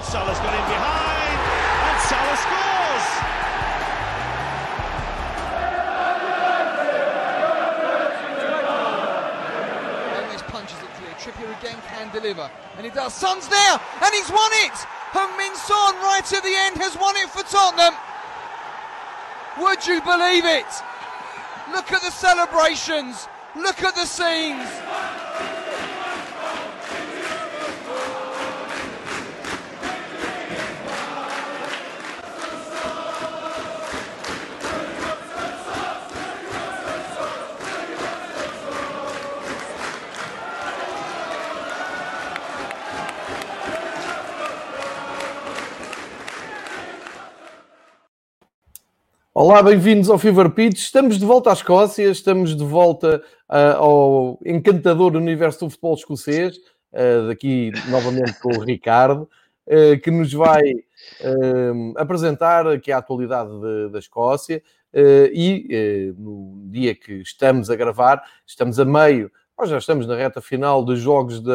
Oh, Salah's got in behind, and Salah scores. Gomez punches it clear. Trippier again can deliver. And he does. Son's there! And he's won it! Heung-Min Son right at the end has won it for Tottenham. Would you believe it? Look at the celebrations. Look at the scenes. Olá, bem-vindos ao Fever Pitch. Estamos de volta à Escócia, estamos de volta uh, ao encantador universo do futebol escocês, uh, daqui novamente com o Ricardo, uh, que nos vai apresentar aqui a atualidade de, da Escócia e no dia que estamos a gravar, estamos a meio nós já estamos na reta final dos jogos da,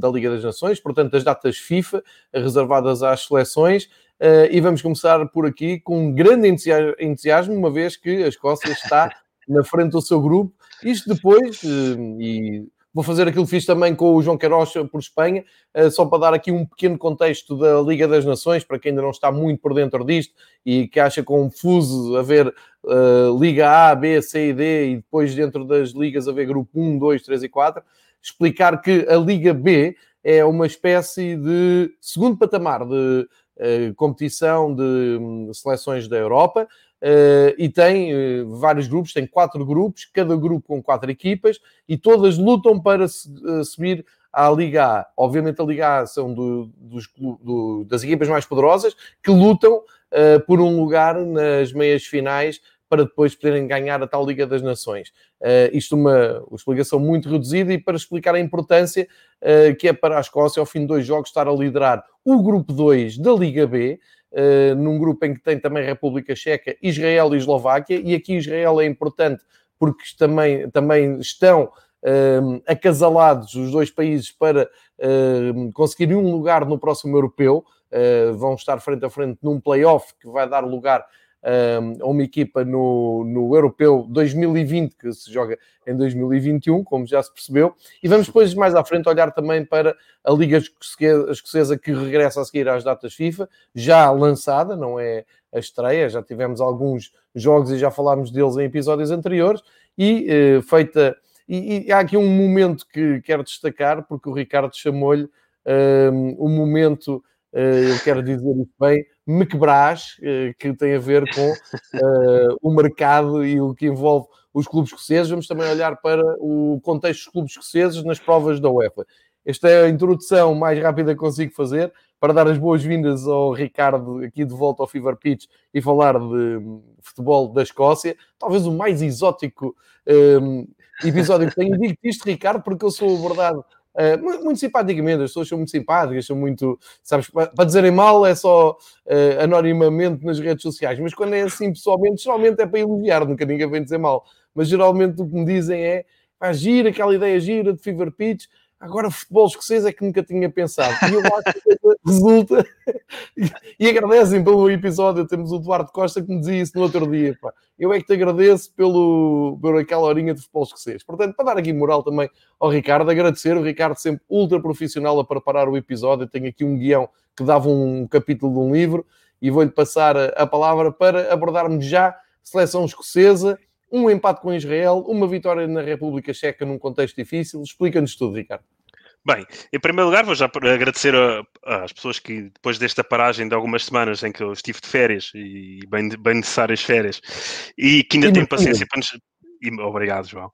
da Liga das Nações, portanto, as datas FIFA reservadas às seleções. Uh, e vamos começar por aqui com um grande entusiasmo, uma vez que a Escócia está na frente do seu grupo. Isto depois, uh, e vou fazer aquilo que fiz também com o João Queiroz por Espanha, uh, só para dar aqui um pequeno contexto da Liga das Nações, para quem ainda não está muito por dentro disto e que acha confuso haver Liga A, B, C e D e depois dentro das ligas haver grupo 1, 2, 3 e 4, explicar que a Liga B é uma espécie de segundo patamar de eh, competição de hum, seleções da Europa uh, e tem uh, vários grupos, tem quatro grupos, cada grupo com quatro equipas e todas lutam para subir à Liga A. Obviamente a Liga A são do, dos, do, das equipas mais poderosas que lutam por um lugar nas meias finais para depois poderem ganhar a tal Liga das Nações. Uh, isto uma, uma explicação muito reduzida e para explicar a importância uh, que é para a Escócia, ao fim de dois jogos, estar a liderar o grupo 2 da Liga B, uh, num grupo em que tem também República Checa, Israel e Eslováquia, e aqui Israel é importante porque também, também estão acasalados os dois países para conseguirem um lugar no próximo europeu. vão estar frente a frente num play-off que vai dar lugar a uma equipa no, no Europeu 2020, que se joga em 2021, como já se percebeu, e vamos depois mais à frente olhar também para a Liga Escocesa que regressa a seguir às datas FIFA, já lançada, não é a estreia, já tivemos alguns jogos e já falámos deles em episódios anteriores, e uh, feita. E, e, há aqui um momento que quero destacar, porque o Ricardo chamou-lhe um, um momento eh, eu quero dizer bem, me quebrás, eh, que tem a ver com uh, o mercado e o que envolve os clubes escoceses. Vamos também olhar para o contexto dos clubes escoceses nas provas da UEFA. Esta é a introdução mais rápida que consigo fazer para dar as boas-vindas ao Ricardo aqui de volta ao Fever Pitch e falar de futebol da Escócia. Talvez o mais exótico um, episódio que tenho. Digo isto, Ricardo, porque eu sou abordado Uh, muito, simpaticamente, as pessoas são muito simpáticas, são muito, sabes, para dizerem mal é só uh, anonimamente nas redes sociais, mas quando é assim pessoalmente, geralmente é para elogiar, nunca ninguém vem dizer mal. Mas geralmente o que me dizem é, pá, gira, aquela ideia gira de Fever Pitch, Agora, futebol escocês é que nunca tinha pensado. E eu acho que resulta. e agradecem pelo episódio. Temos o Eduardo Costa que me dizia isso no outro dia. Pá. Eu é que te agradeço pelo, por aquela horinha de futebol escocês. Portanto, para dar aqui moral também ao Ricardo, agradecer. O Ricardo sempre ultra profissional a preparar o episódio. Tenho aqui um guião que dava um capítulo de um livro e vou-lhe passar a palavra para abordarmos já seleção escocesa um empate com Israel, uma vitória na República Checa num contexto difícil. Explica-nos tudo, Ricardo. Bem, em primeiro lugar, vou já agradecer às pessoas que, depois desta paragem de algumas semanas em que eu estive de férias e bem, bem necessárias férias, e que ainda têm paciência para nos, e, obrigado, João.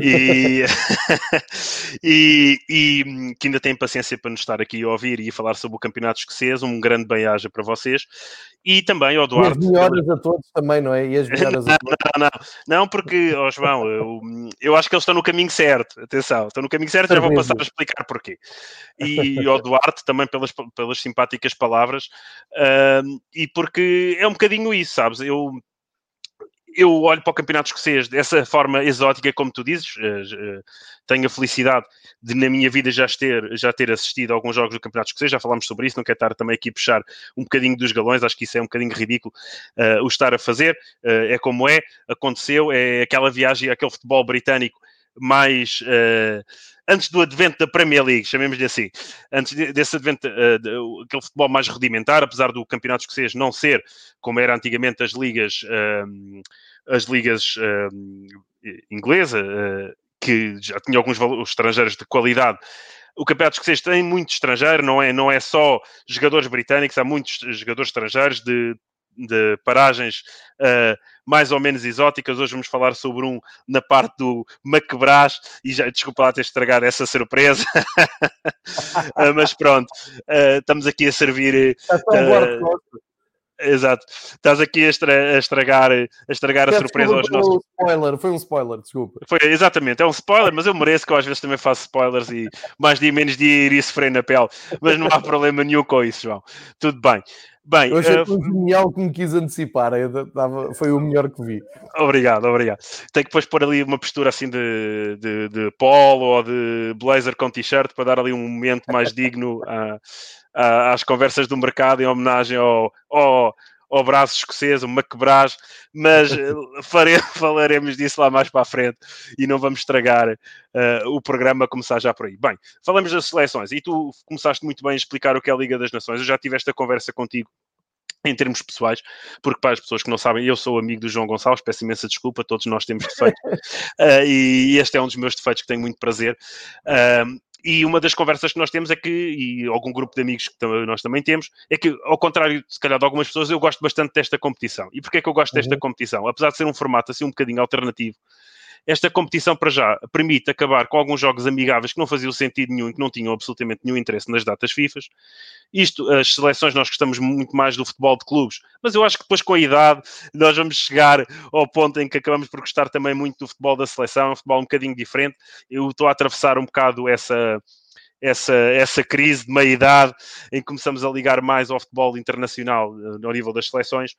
E, e, e, que ainda têm paciência para nos estar aqui a ouvir e a falar sobre o campeonato escocês. Um grande bem-aja para vocês. E também ao Eduardo. E as melhoras a todos também, não é? E as melhoras não, a todos. Não, não, não, porque, oh, João, eu, eu acho que eles estão no caminho certo. Atenção, estão no caminho certo e já vou passar a explicar porquê. E ao Duarte também pelas, pelas simpáticas palavras. Uh, e porque é um bocadinho isso, sabes? Eu eu olho para o campeonato escocês dessa forma exótica, como tu dizes. Uh, tenho a felicidade de, na minha vida, já ter, já ter assistido a alguns jogos do campeonato escocês. Já falámos sobre isso. Não quero estar também aqui a puxar um bocadinho dos galões. Acho que isso é um bocadinho ridículo uh, o estar a fazer. Uh, é como é, aconteceu. É aquela viagem, aquele futebol britânico mais antes do advento da Premier League, chamemos-lhe assim, antes desse advento, uh, de, aquele futebol mais rudimentar, apesar do campeonato escocês não ser como era antigamente as ligas, uh, as ligas uh, inglesa, que já tinha alguns estrangeiros de qualidade. O campeonato escocês tem muito estrangeiro, não é, não é só jogadores britânicos, há muitos jogadores estrangeiros de de paragens uh, mais ou menos exóticas. Hoje vamos falar sobre um na parte do Macbrás e já desculpa lá ter estragado essa surpresa, uh, mas pronto, uh, estamos aqui a servir. Exato, estás aqui a, estra a estragar, a, estragar a surpresa aos nossos. Um spoiler, foi um spoiler, desculpa. Foi, exatamente, é um spoiler, mas eu mereço que eu às vezes também faço spoilers e mais dia menos dia iria sofrer na pele, mas não há problema nenhum com isso, João. Tudo bem. Bem, eu achei uh, genial que me quis antecipar, dava, foi o melhor que vi. Obrigado, obrigado. Tenho que depois pôr ali uma postura assim de, de, de polo ou de blazer com t-shirt para dar ali um momento mais digno a, a, às conversas do mercado em homenagem ao, ao, ao braço escocês, o McBraz, mas eh, fare, falaremos disso lá mais para a frente e não vamos estragar uh, o programa a começar já por aí. Bem, falamos das seleções e tu começaste muito bem a explicar o que é a Liga das Nações. Eu já tive esta conversa contigo em termos pessoais, porque para as pessoas que não sabem, eu sou amigo do João Gonçalves, peço imensa desculpa, todos nós temos defeitos, uh, e este é um dos meus defeitos que tenho muito prazer. Uh, e uma das conversas que nós temos é que, e algum grupo de amigos que nós também temos, é que, ao contrário, se calhar, de algumas pessoas, eu gosto bastante desta competição. E porquê é que eu gosto desta uhum. competição? Apesar de ser um formato assim um bocadinho alternativo, esta competição, para já, permite acabar com alguns jogos amigáveis que não faziam sentido nenhum e que não tinham absolutamente nenhum interesse nas datas FIFA. Isto, as seleções, nós gostamos muito mais do futebol de clubes, mas eu acho que depois, com a idade, nós vamos chegar ao ponto em que acabamos por gostar também muito do futebol da seleção, um futebol um bocadinho diferente. Eu estou a atravessar um bocado essa essa, essa crise de meia-idade em que começamos a ligar mais ao futebol internacional no nível das seleções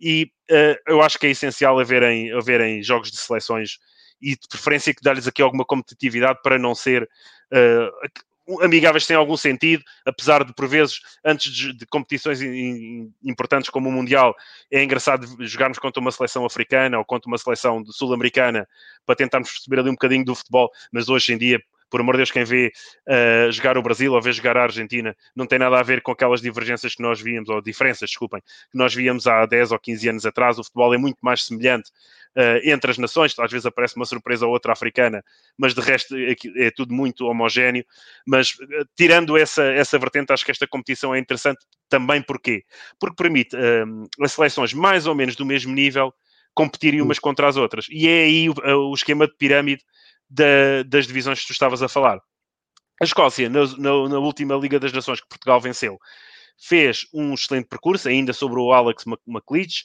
e uh, eu acho que é essencial haverem, haverem jogos de seleções e de preferência que dá-lhes aqui alguma competitividade para não ser uh, amigáveis sem algum sentido, apesar de por vezes, antes de, de competições in, importantes como o Mundial, é engraçado jogarmos contra uma seleção africana ou contra uma seleção sul-americana para tentarmos perceber ali um bocadinho do futebol, mas hoje em dia por amor de Deus, quem vê uh, jogar o Brasil ou vê jogar a Argentina não tem nada a ver com aquelas divergências que nós víamos, ou diferenças, desculpem, que nós víamos há 10 ou 15 anos atrás. O futebol é muito mais semelhante uh, entre as nações, às vezes aparece uma surpresa ou outra africana, mas de resto é, é tudo muito homogéneo. Mas uh, tirando essa, essa vertente, acho que esta competição é interessante também porquê? Porque permite as seleções mais ou menos do mesmo nível competirem umas contra as outras. E é aí o, o esquema de pirâmide da, das divisões que tu estavas a falar. A Escócia, na, na, na, última Liga das Nações que Portugal venceu, fez um excelente percurso, ainda sobre o Alex McLeish,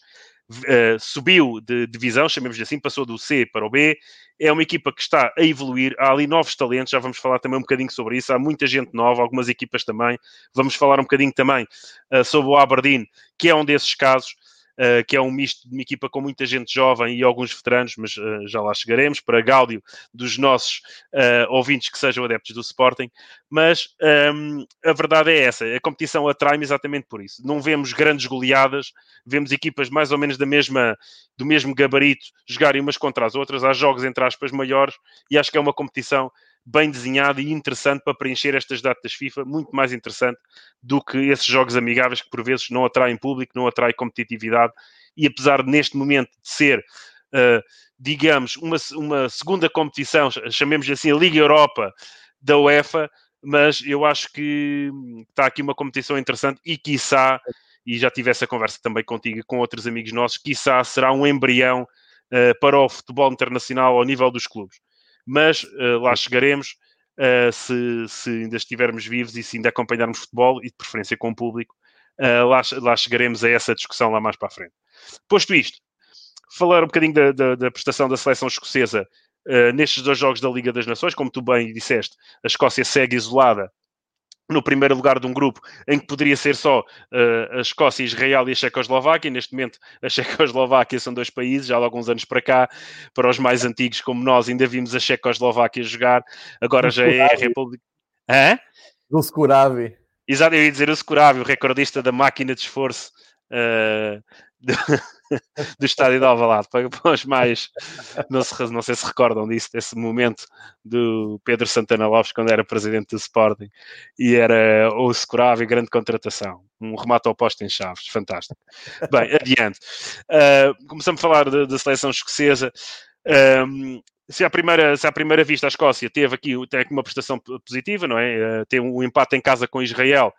uh, subiu de divisão, chamemos-lhe assim, passou do C para o B. É uma equipa que está a evoluir, há ali novos talentos, já vamos falar também um bocadinho sobre isso. Há muita gente nova, algumas equipas também. Vamos falar um bocadinho também uh, sobre o Aberdeen, que é um desses casos uh, que é um misto de uma equipa com muita gente jovem e alguns veteranos, mas uh, já lá chegaremos, para gáudio dos nossos uh, ouvintes que sejam adeptos do Sporting. Mas um, ehm, a verdade é essa, a competição atrai-me exatamente por isso. Não vemos grandes goleadas, vemos equipas mais ou menos da mesma, do mesmo gabarito jogarem umas contra as outras. Há jogos, entre aspas, maiores e acho que é uma competição bem desenhado e interessante para preencher estas datas FIFA, muito mais interessante do que esses jogos amigáveis que por vezes não atraem público, não atraem competitividade. E apesar de neste momento de ser, uh, digamos, uma, uma segunda competição, chamemos assim a Liga Europa da UEFA, mas eu acho que está aqui uma competição interessante e quiçá, e já tive essa conversa também contigo com outros amigos nossos, quiçá será um embrião uh, para o futebol internacional ao nível dos clubes mas uh, lá chegaremos uh, se, se, ainda estivermos vivos e se ainda acompanharmos futebol e de preferência com o público, uh, lá, lá chegaremos a essa discussão lá mais para a frente. Posto isto, falar um bocadinho da, da, da prestação da seleção escocesa nestes dois jogos da Liga das Nações, como tu bem disseste, a Escócia segue isolada no primeiro lugar de um grupo em que poderia ser só uh, a Escócia, Israel e a Checoslováquia. Neste momento, a Checoslováquia são dois países, já há alguns anos para cá. Para os mais antigos como nós, ainda vimos a Checoslováquia jogar. Agora já é a República. Hã? Do Skuravi. Exato, eu ia dizer o Skuravi, o recordista da máquina de esforço uh, do, do estádio de Alvalade, para, para os mais, não, se, não sei se recordam disso, desse momento do Pedro Santana Lopes quando era presidente do Sporting e era o Securavi, grande contratação, um remate ao posto em chaves, fantástico. Bem, adiante. Uh, começamos a falar da seleção escocesa. Um, se à, primeira, se à primeira vista a Escócia teve aqui, tem aqui uma prestação positiva, não é? Uh, tem um empate em casa com Israel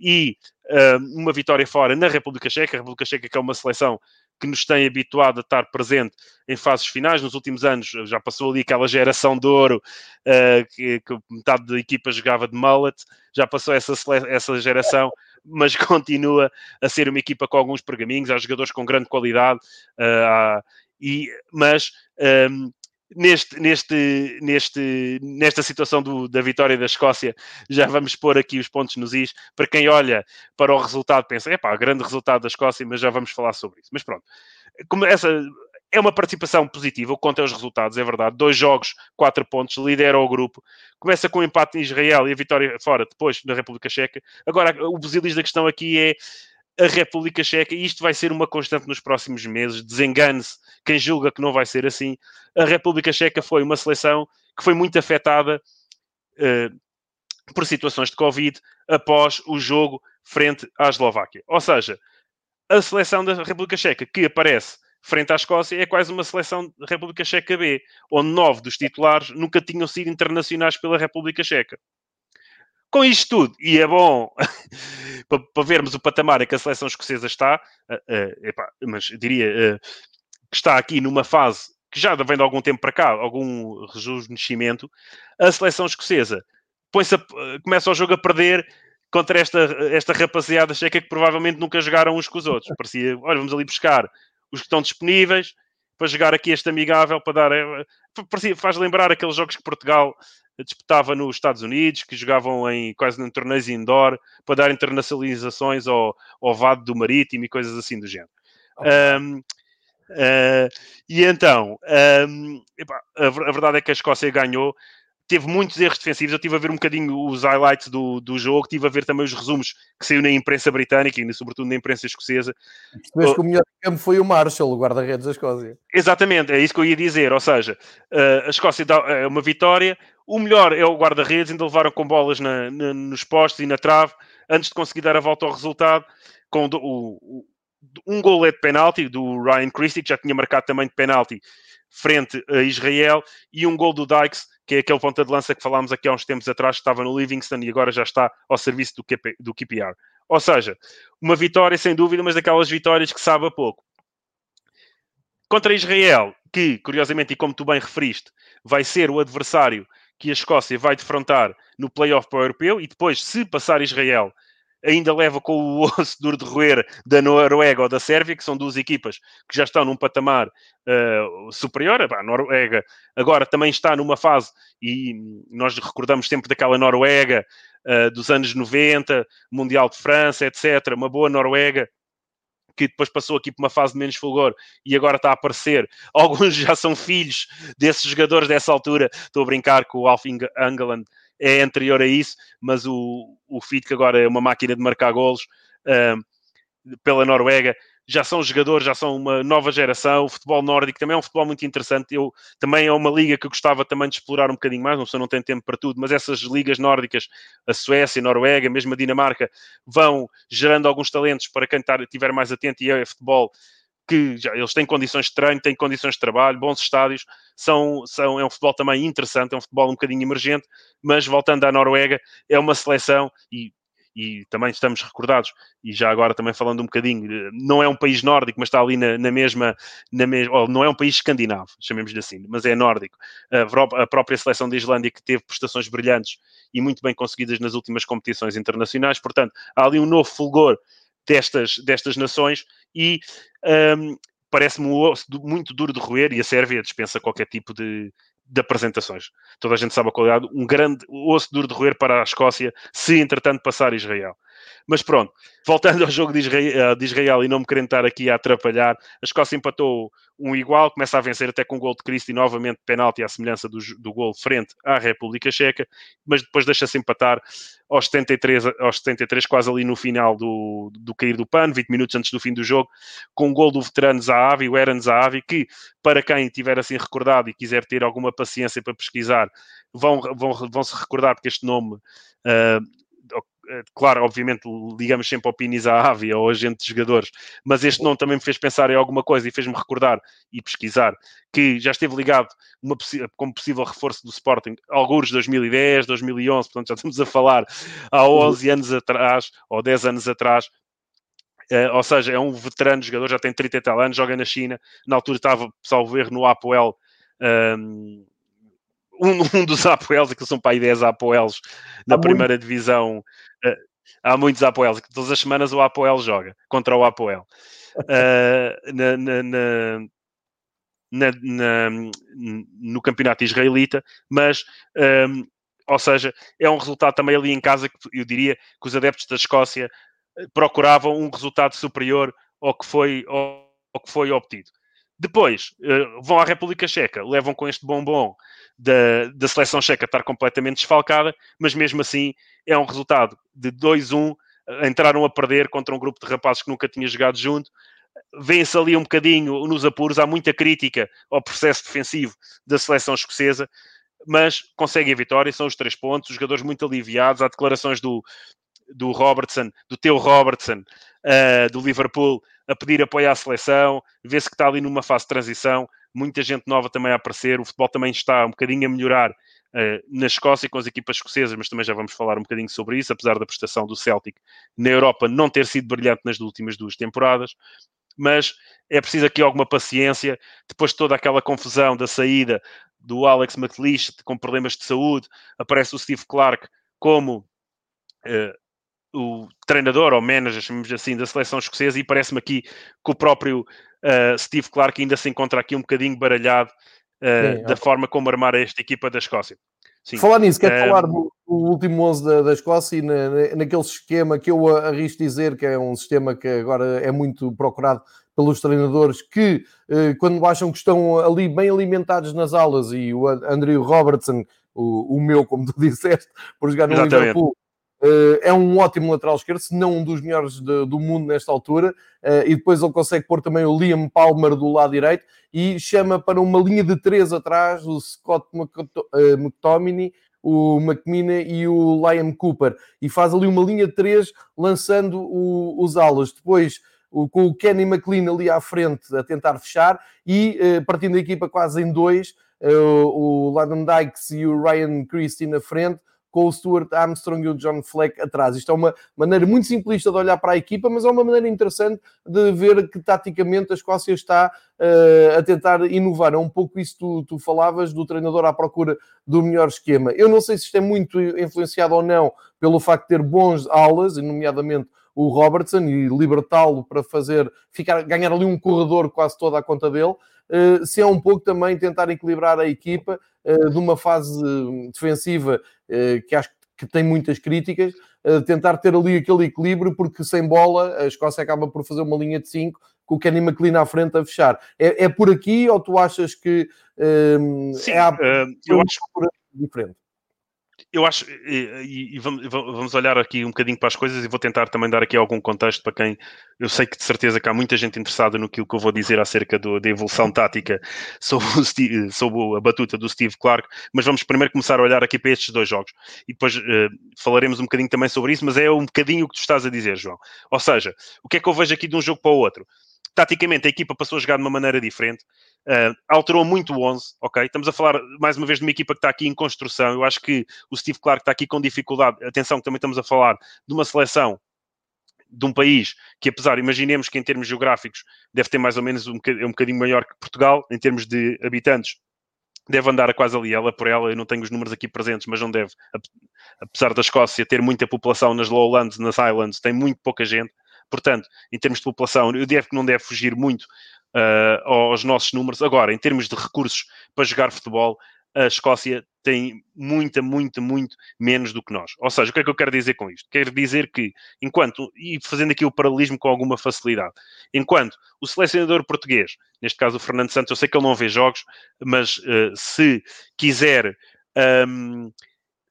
e uh, uma vitória fora na República Checa. A República Checa que é uma seleção que nos tem habituado a estar presente em fases finais. Nos últimos anos já passou ali aquela geração de ouro uh, que, que, metade da equipa jogava de mullet, já passou essa, essa geração, mas continua a ser uma equipa com alguns pergaminhos, há jogadores com grande qualidade, uh, e, mas um, neste, neste, neste, nesta situação do, da vitória da Escócia, já vamos pôr aqui os pontos nos is. Para quem olha para o resultado, pensa, é pá, grande resultado da Escócia, mas já vamos falar sobre isso. Mas pronto, como essa é uma participação positiva, o que conta é os resultados, é verdade. Dois jogos, quatro pontos, lidera o grupo. Começa com o empate em Israel e a vitória fora, depois na República Checa. Agora, o busilis da questão aqui é a República Checa, e isto vai ser uma constante nos próximos meses, desengane-se quem julga que não vai ser assim. A República Checa foi uma seleção que foi muito afetada uh, por situações de Covid após o jogo frente à Eslováquia. Ou seja, a seleção da República Checa que aparece frente à Escócia é quase uma seleção da República Checa B, onde nove dos titulares nunca tinham sido internacionais pela República Checa. Com isto tudo, e é bom para, para, vermos o patamar em que a seleção escocesa está, uh, uh, epá, mas diria uh, que está aqui numa fase que já vem de algum tempo para cá, algum rejuvenescimento, a seleção escocesa põe-se começa o jogo a perder contra esta, esta rapaziada checa que provavelmente nunca jogaram uns com os outros. Parecia, olha, vamos ali buscar os que estão disponíveis para jogar aqui este amigável, para dar. Parecia, faz lembrar aqueles jogos que Portugal disputava nos Estados Unidos, que jogavam em quase em torneios indoor para dar internacionalizações ao, ao Vado do Marítimo e coisas assim do género. Okay. Um, uh, e então, um, epá, a, a, verdade é que a Escócia ganhou. Teve muitos erros defensivos. Eu estive a ver um bocadinho os highlights do, do jogo, estive a ver também os resumos que saiu na imprensa britânica e sobretudo na imprensa escocesa. Mas que o melhor campo foi o Marshall, o guarda-redes da Escócia. Exatamente, é isso que eu ia dizer. Ou seja, a Escócia dá é uma vitória, o melhor é o guarda-redes, ainda levaram com bolas na, na, nos postos e na trave, antes de conseguir dar a volta ao resultado, com o, o, um gol é de penalti do Ryan Christie, que já tinha marcado também de penalti frente a Israel, e um gol do Dykes, que é aquele ponta de lança que falámos aqui há uns tempos atrás, que estava no Livingston e agora já está ao serviço do, QP, do QPR. Ou seja, uma vitória sem dúvida, mas daquelas vitórias que sabe a pouco. Contra Israel, que, curiosamente, e como tu bem referiste, vai ser o adversário que a Escócia vai defrontar no playoff para o europeu e depois, se passar Israel, ainda leva com o osso duro de roer da Noruega ou da Sérvia, que são duas equipas que já estão num patamar uh, superior. A Noruega agora também está numa fase, e nós recordamos sempre daquela Noruega uh, dos anos 90, Mundial de França, etc. Uma boa Noruega que depois passou aqui por uma fase de menos fulgor e agora está a aparecer. Alguns já são filhos desses jogadores dessa altura. Estou a brincar com o Alf Angeland é anterior a isso, mas o, o Fit, que agora é uma máquina de marcar golos uh, pela Noruega, já são jogadores, já são uma nova geração. O futebol nórdico também é um futebol muito interessante. Eu também é uma liga que eu gostava também de explorar um bocadinho mais. Não sei, não tem tempo para tudo, mas essas ligas nórdicas, a Suécia, a Noruega, mesmo a Dinamarca, vão gerando alguns talentos para quem estiver mais atento. E é futebol que já, eles têm condições de treino, têm condições de trabalho, bons estádios, são, são, é um futebol também interessante, é um futebol um bocadinho emergente, mas voltando à Noruega, é uma seleção, e e também estamos recordados, e já agora também falando um bocadinho, eh, não é um país nórdico, mas está ali na, na mesma, na mesma não é um país escandinavo, chamemos-lhe assim, mas é nórdico. A própria seleção da Islândia que teve prestações brilhantes e muito bem conseguidas nas últimas competições internacionais, portanto, há ali um novo fulgor destas, destas nações e um, parece-me um osso muito duro de roer e a Sérvia dispensa qualquer tipo de, de apresentações. Toda a gente sabe a qualidade. Um grande osso duro de roer para a Escócia, se entretanto passar Israel. Mas pronto, voltando ao jogo de Israel, de Israel, e não me querendo estar aqui a atrapalhar, a Escócia empatou um igual, começa a vencer até com o gol de Cristo e novamente penalti à semelhança do, do gol frente à República Checa, mas depois deixa-se empatar aos 73, aos 73, quase ali no final do, do cair do pano, 20 minutos antes do fim do jogo, com o gol do veterano Zahavi, o Eren Zahavi, que para quem tiver assim recordado e quiser ter alguma paciência para pesquisar, vão, vão, vão se recordar porque este nome uh, eh, claro, obviamente ligamos sempre ao Pinis à Ávia ou agente de jogadores, mas este nome também me fez pensar em alguma coisa e fez-me recordar e pesquisar que já esteve ligado uma, como possível reforço do Sporting, alguns 2010, 2011, portanto já estamos a falar há 11 anos atrás ou 10 anos atrás, Uh, ou seja, é um veterano jogador, já tem 30 e tal anos, joga na China. Na altura estava, salvo erro, no Apoel, um, um, um dos Apoels, que são para aí 10 Apoels na primeira divisão. Há muitos Apoels, que todas as semanas o Apoel joga contra o Apoel. Uh, na, na, na, no campeonato israelita, mas um, ou seja, é um resultado também ali em casa que eu diria que os adeptos da Escócia eh, procuravam um resultado superior ao que foi, ao, ao que foi obtido. Depois uh, vão à República Checa, levam com este bombom da, da seleção checa estar completamente desfalcada, mas mesmo assim é um resultado de 2-1, entraram a perder contra um grupo de rapazes que nunca tinha jogado junto. Vêem-se ali um bocadinho nos apuros, há muita crítica ao processo defensivo da seleção escocesa, mas conseguem a vitória, são os três pontos, os jogadores muito aliviados, há declarações do, do Robertson, do teu Robertson, uh, do Liverpool, a pedir apoio à seleção, vê-se que está ali numa fase de transição, muita gente nova também a aparecer, o futebol também está um bocadinho a melhorar uh, na Escócia com as equipas escocesas, mas também já vamos falar um bocadinho sobre isso, apesar da prestação do Celtic na Europa não ter sido brilhante nas últimas duas temporadas. Mas é preciso aqui alguma paciência. Depois de toda aquela confusão da saída do Alex McLeish com problemas de saúde, aparece o Steve Clark como uh, o treinador ou manager, chamamos assim, da seleção escocesa e parece-me aqui que o próprio uh, Steve Clark ainda se encontra aqui um bocadinho baralhado uh, Sim, da forma como armar esta equipa da Escócia. Sim. Falar nisso, quero falar do, do, último 11 da, da Escócia e na, naquele esquema que eu arrisco dizer que é um sistema que agora é muito procurado pelos treinadores que, eh, quando acham que estão ali bem alimentados nas aulas, e o Andrew Robertson, o, o meu, como tu disseste, por jogar no Exatamente. Liverpool, é um ótimo lateral esquerdo, se não um dos melhores de, do mundo nesta altura. Uh, e depois ele consegue pôr também o Liam Palmer do lado direito e chama para uma linha de três atrás o Scott eh, McTominay, o McMina e o Liam Cooper. E faz ali uma linha de três lançando o, os alas. Depois com o Kenny McLean ali à frente a tentar fechar e partindo a equipa quase em dois, o Landon Dykes e o Ryan Christie na frente com o Stuart Armstrong e o John Fleck atrás. Isto é uma maneira muito simplista de olhar para a equipa, mas é uma maneira interessante de ver que taticamente a Escócia está uh, a tentar inovar. É um pouco isso que tu, tu falavas do treinador à procura do melhor esquema. Eu não sei se isto é muito influenciado ou não pelo facto de ter bons aulas, nomeadamente o Robertson, e libertá-lo para fazer, ficar, ganhar ali um corredor quase toda a conta dele. Uh, se é um pouco também tentar equilibrar a equipa uh, de uma fase defensiva que acho que tem muitas críticas, tentar ter ali aquele equilíbrio, porque sem bola a Escócia acaba por fazer uma linha de 5 com o Kenny McLean à frente a fechar. É, é por aqui ou tu achas que Sim, é a... eu acho diferente? Eu acho, e, e, vamos olhar aqui um bocadinho para as coisas e vou tentar também dar aqui algum contexto para quem eu sei que de certeza que há muita gente interessada no que eu vou dizer acerca do, da evolução tática sobre, Steve, sobre, a batuta do Steve Clark, mas vamos primeiro começar a olhar aqui para estes dois jogos e depois uh, falaremos um bocadinho também sobre isso, mas é um bocadinho o que tu estás a dizer, João. Ou seja, o que é que eu vejo aqui de um jogo para o outro? taticamente a equipa passou a jogar de uma maneira diferente, uh, alterou muito o 11, ok? Estamos a falar mais uma vez de uma equipa que está aqui em construção. Eu acho que o Steve Clark está aqui com dificuldade. Atenção, que também estamos a falar de uma seleção de um país que, apesar, imaginemos que em termos geográficos deve ter mais ou menos um bocadinho, um bocadinho maior que Portugal, em termos de habitantes, deve andar a quase ali, ela por ela. Eu não tenho os números aqui presentes, mas não deve. Apesar da Escócia ter muita população nas Lowlands, nas Highlands, tem muito pouca gente. Portanto, em termos de população, eu devo que não deve fugir muito uh, aos nossos números. Agora, em termos de recursos para jogar futebol, a Escócia tem muita, muito, muito menos do que nós. Ou seja, o que é que eu quero dizer com isto? Quero dizer que, enquanto, e fazendo aqui o paralelismo com alguma facilidade, enquanto o selecionador português, neste caso o Fernando Santos, eu sei que ele não vê jogos, mas uh, se quiser, um,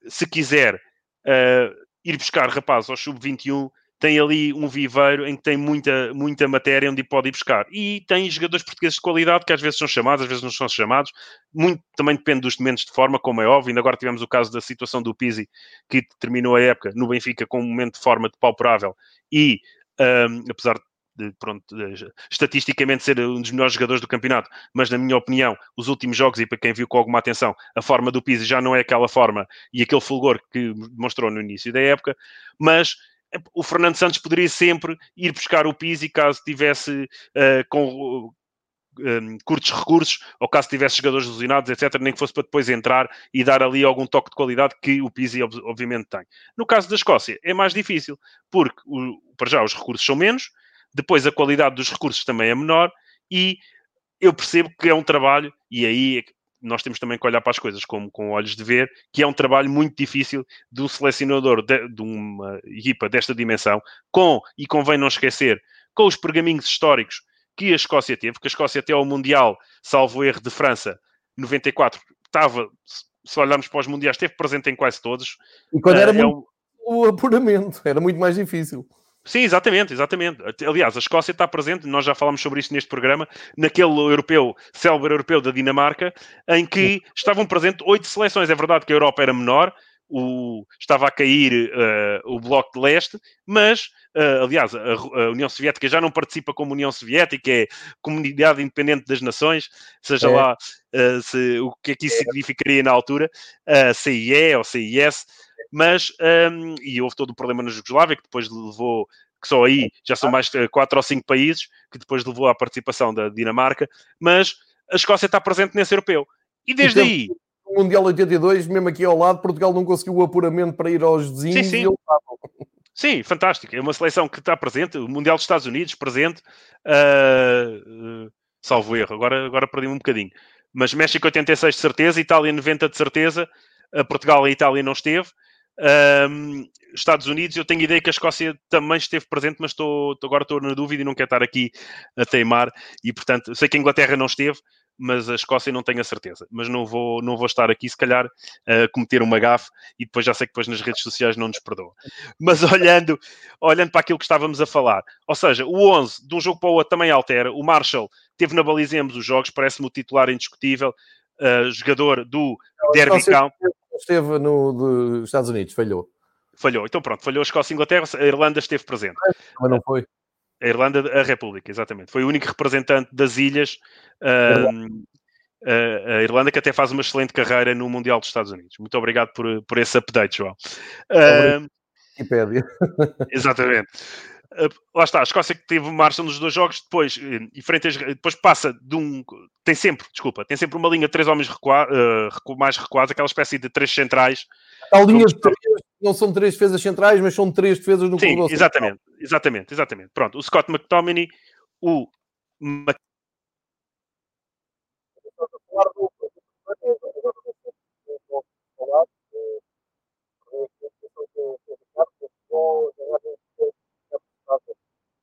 se quiser uh, ir buscar rapazes ao sub-21, tem ali um viveiro em que tem muita, muita matéria onde pode ir buscar. E tem jogadores portugueses de qualidade que às vezes são chamados, às vezes não são chamados. Muito também depende dos momentos de forma, como é óbvio. Ainda agora tivemos o caso da situação do Pizzi, que terminou a época no Benfica com um momento de forma depauperável e, um, apesar de, pronto, de, estatisticamente ser um dos melhores jogadores do campeonato, mas na minha opinião, os últimos jogos, e para quem viu com alguma atenção, a forma do Pizzi já não é aquela forma e aquele fulgor que demonstrou no início da época, mas o Fernando Santos poderia sempre ir buscar o Pizzi caso tivesse uh, com um, curtos recursos ou caso tivesse jogadores ilusionados, etc., nem que fosse para depois entrar e dar ali algum toque de qualidade que o Pizzi obviamente tem. No caso da Escócia é mais difícil, porque o, para já os recursos são menos, depois a qualidade dos recursos também é menor e eu percebo que é um trabalho, e aí nós temos também que olhar para as coisas como com olhos de ver, que é um trabalho muito difícil de um selecionador de, de uma equipa desta dimensão, com, e convém não esquecer, com os pergaminhos históricos que a Escócia teve, porque a Escócia até ao Mundial, salvo erro de França, 94, estava, se olharmos para os Mundiais, esteve presente em quase todos. E quando era uh, muito é o apuramento, era muito mais difícil. Sim, exatamente, exatamente. Aliás, a Escócia está presente, nós já falámos sobre isso neste programa, naquele europeu, célebre europeu da Dinamarca, em que estavam presentes oito seleções. É verdade que a Europa era menor, o, estava a cair uh, o Bloco de Leste, mas, uh, aliás, a, a, União Soviética já não participa como União Soviética, é Comunidade Independente das Nações, seja é. lá uh, se, o que é que isso significaria na altura, CIE ou CIS, mas, um, e houve todo o problema na Jugoslávia, que depois levou, que só aí já são mais de quatro ou cinco países, que depois levou à participação da Dinamarca, mas a Escócia está presente nesse europeu. E desde então, aí... O Mundial 82, mesmo aqui ao lado, Portugal não conseguiu o apuramento para ir aos vizinhos sim, sim. Sim, fantástico. É uma seleção que está presente, o Mundial dos Estados Unidos presente, uh, uh, salvo erro, agora, agora perdi-me um bocadinho. Mas México 86 de certeza, Itália 90 de certeza, uh, Portugal e Itália não esteve. Um, Estados Unidos, eu tenho ideia que a Escócia também esteve presente, mas estou, agora estou na dúvida e não quero estar aqui a teimar. E portanto, sei que a Inglaterra não esteve, mas a Escócia não tenho a certeza. Mas não vou, não vou estar aqui, se calhar, a cometer uma gafe e depois já sei que depois nas redes sociais não nos perdoa. Mas olhando, olhando para aquilo que estávamos a falar, ou seja, o 11 de um jogo para o outro também altera. O Marshall teve na baliza em ambos os jogos, parece-me o titular indiscutível, uh, jogador do Derby County esteve no dos Estados Unidos, falhou. Falhou, então pronto, falhou a Escócia e a Inglaterra, a Irlanda esteve presente. Mas não foi. A Irlanda, a República, exatamente. Foi o único representante das ilhas, a, Irlanda, que até faz uma excelente carreira no Mundial dos Estados Unidos. Muito obrigado por, por esse update, João. Wikipédia. exatamente. Uh, lá está, a Escócia que teve marcha nos dois jogos, depois, eh, e frente depois passa de um. Tem sempre, desculpa, tem sempre uma linha de três homens recua, uh, mais recuados, aquela espécie de três centrais. A linha de três, não são três defesas centrais, mas são três defesas no Sim, exatamente, central. exatamente, exatamente. Pronto, o Scott McTominay, o.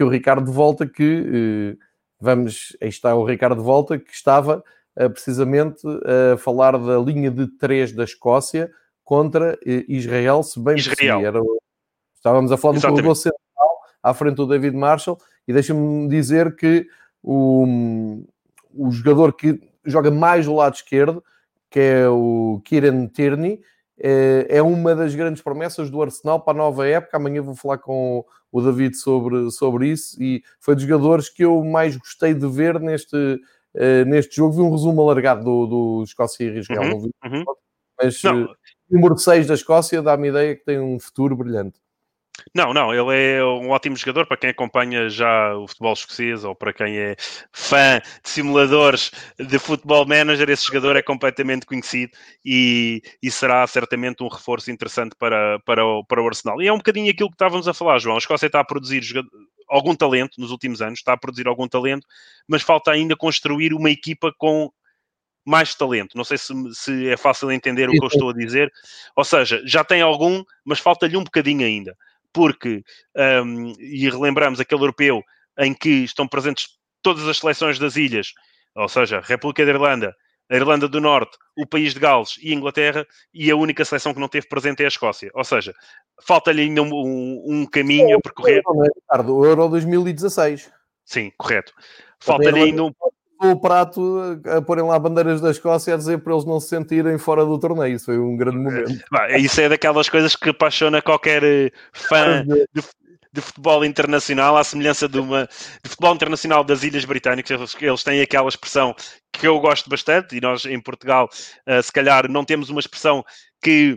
aqui o Ricardo de volta que eh, vamos, aí está o Ricardo de volta que estava eh, precisamente a falar da linha de três da Escócia contra eh, Israel, se bem Israel. Era, estávamos a falar do corredor central à frente do David Marshall. E deixa-me dizer que o, o jogador que joga mais do lado esquerdo, que é o Kieran Tierney, é, é uma das grandes promessas do Arsenal para a nova época. Amanhã vou falar com o David sobre, sobre isso e foi dos jogadores que eu mais gostei de ver neste, uh, neste jogo. Vi um resumo alargado do, do Escócia e Israel, uhum, não vi, uhum. mas o uh, número 6 da Escócia dá-me ideia que tem um futuro brilhante. Não, não, ele é um ótimo jogador para quem acompanha já o futebol escocês ou para quem é fã de simuladores de futebol manager. Esse jogador é completamente conhecido e, e será certamente um reforço interessante para, para, o, para o Arsenal. E é um bocadinho aquilo que estávamos a falar, João. A Escócia está a produzir algum talento nos últimos anos, está a produzir algum talento, mas falta ainda construir uma equipa com mais talento. Não sei se, se é fácil entender o que eu estou a dizer. Ou seja, já tem algum, mas falta-lhe um bocadinho ainda porque, um, e relembramos aquele europeu em que estão presentes todas as seleções das ilhas, ou seja, a República da Irlanda, a Irlanda do Norte, o país de Gales e a Inglaterra, e a única seleção que não teve presente é a Escócia. Ou seja, falta-lhe ainda um, um, um caminho a percorrer. Ricardo, o Euro 2016. Sim, correto. Falta-lhe ainda um o prato a porem lá bandeiras da Escócia a dizer para eles não se sentirem fora do torneio. Isso foi um grande momento. Isso é daquelas coisas que apaixona qualquer eh, fã de, de futebol internacional, à semelhança de uma de futebol internacional das Ilhas Britânicas. Eles, eles têm aquela expressão que eu gosto bastante, e nós em Portugal, uh, se calhar, não temos uma expressão que,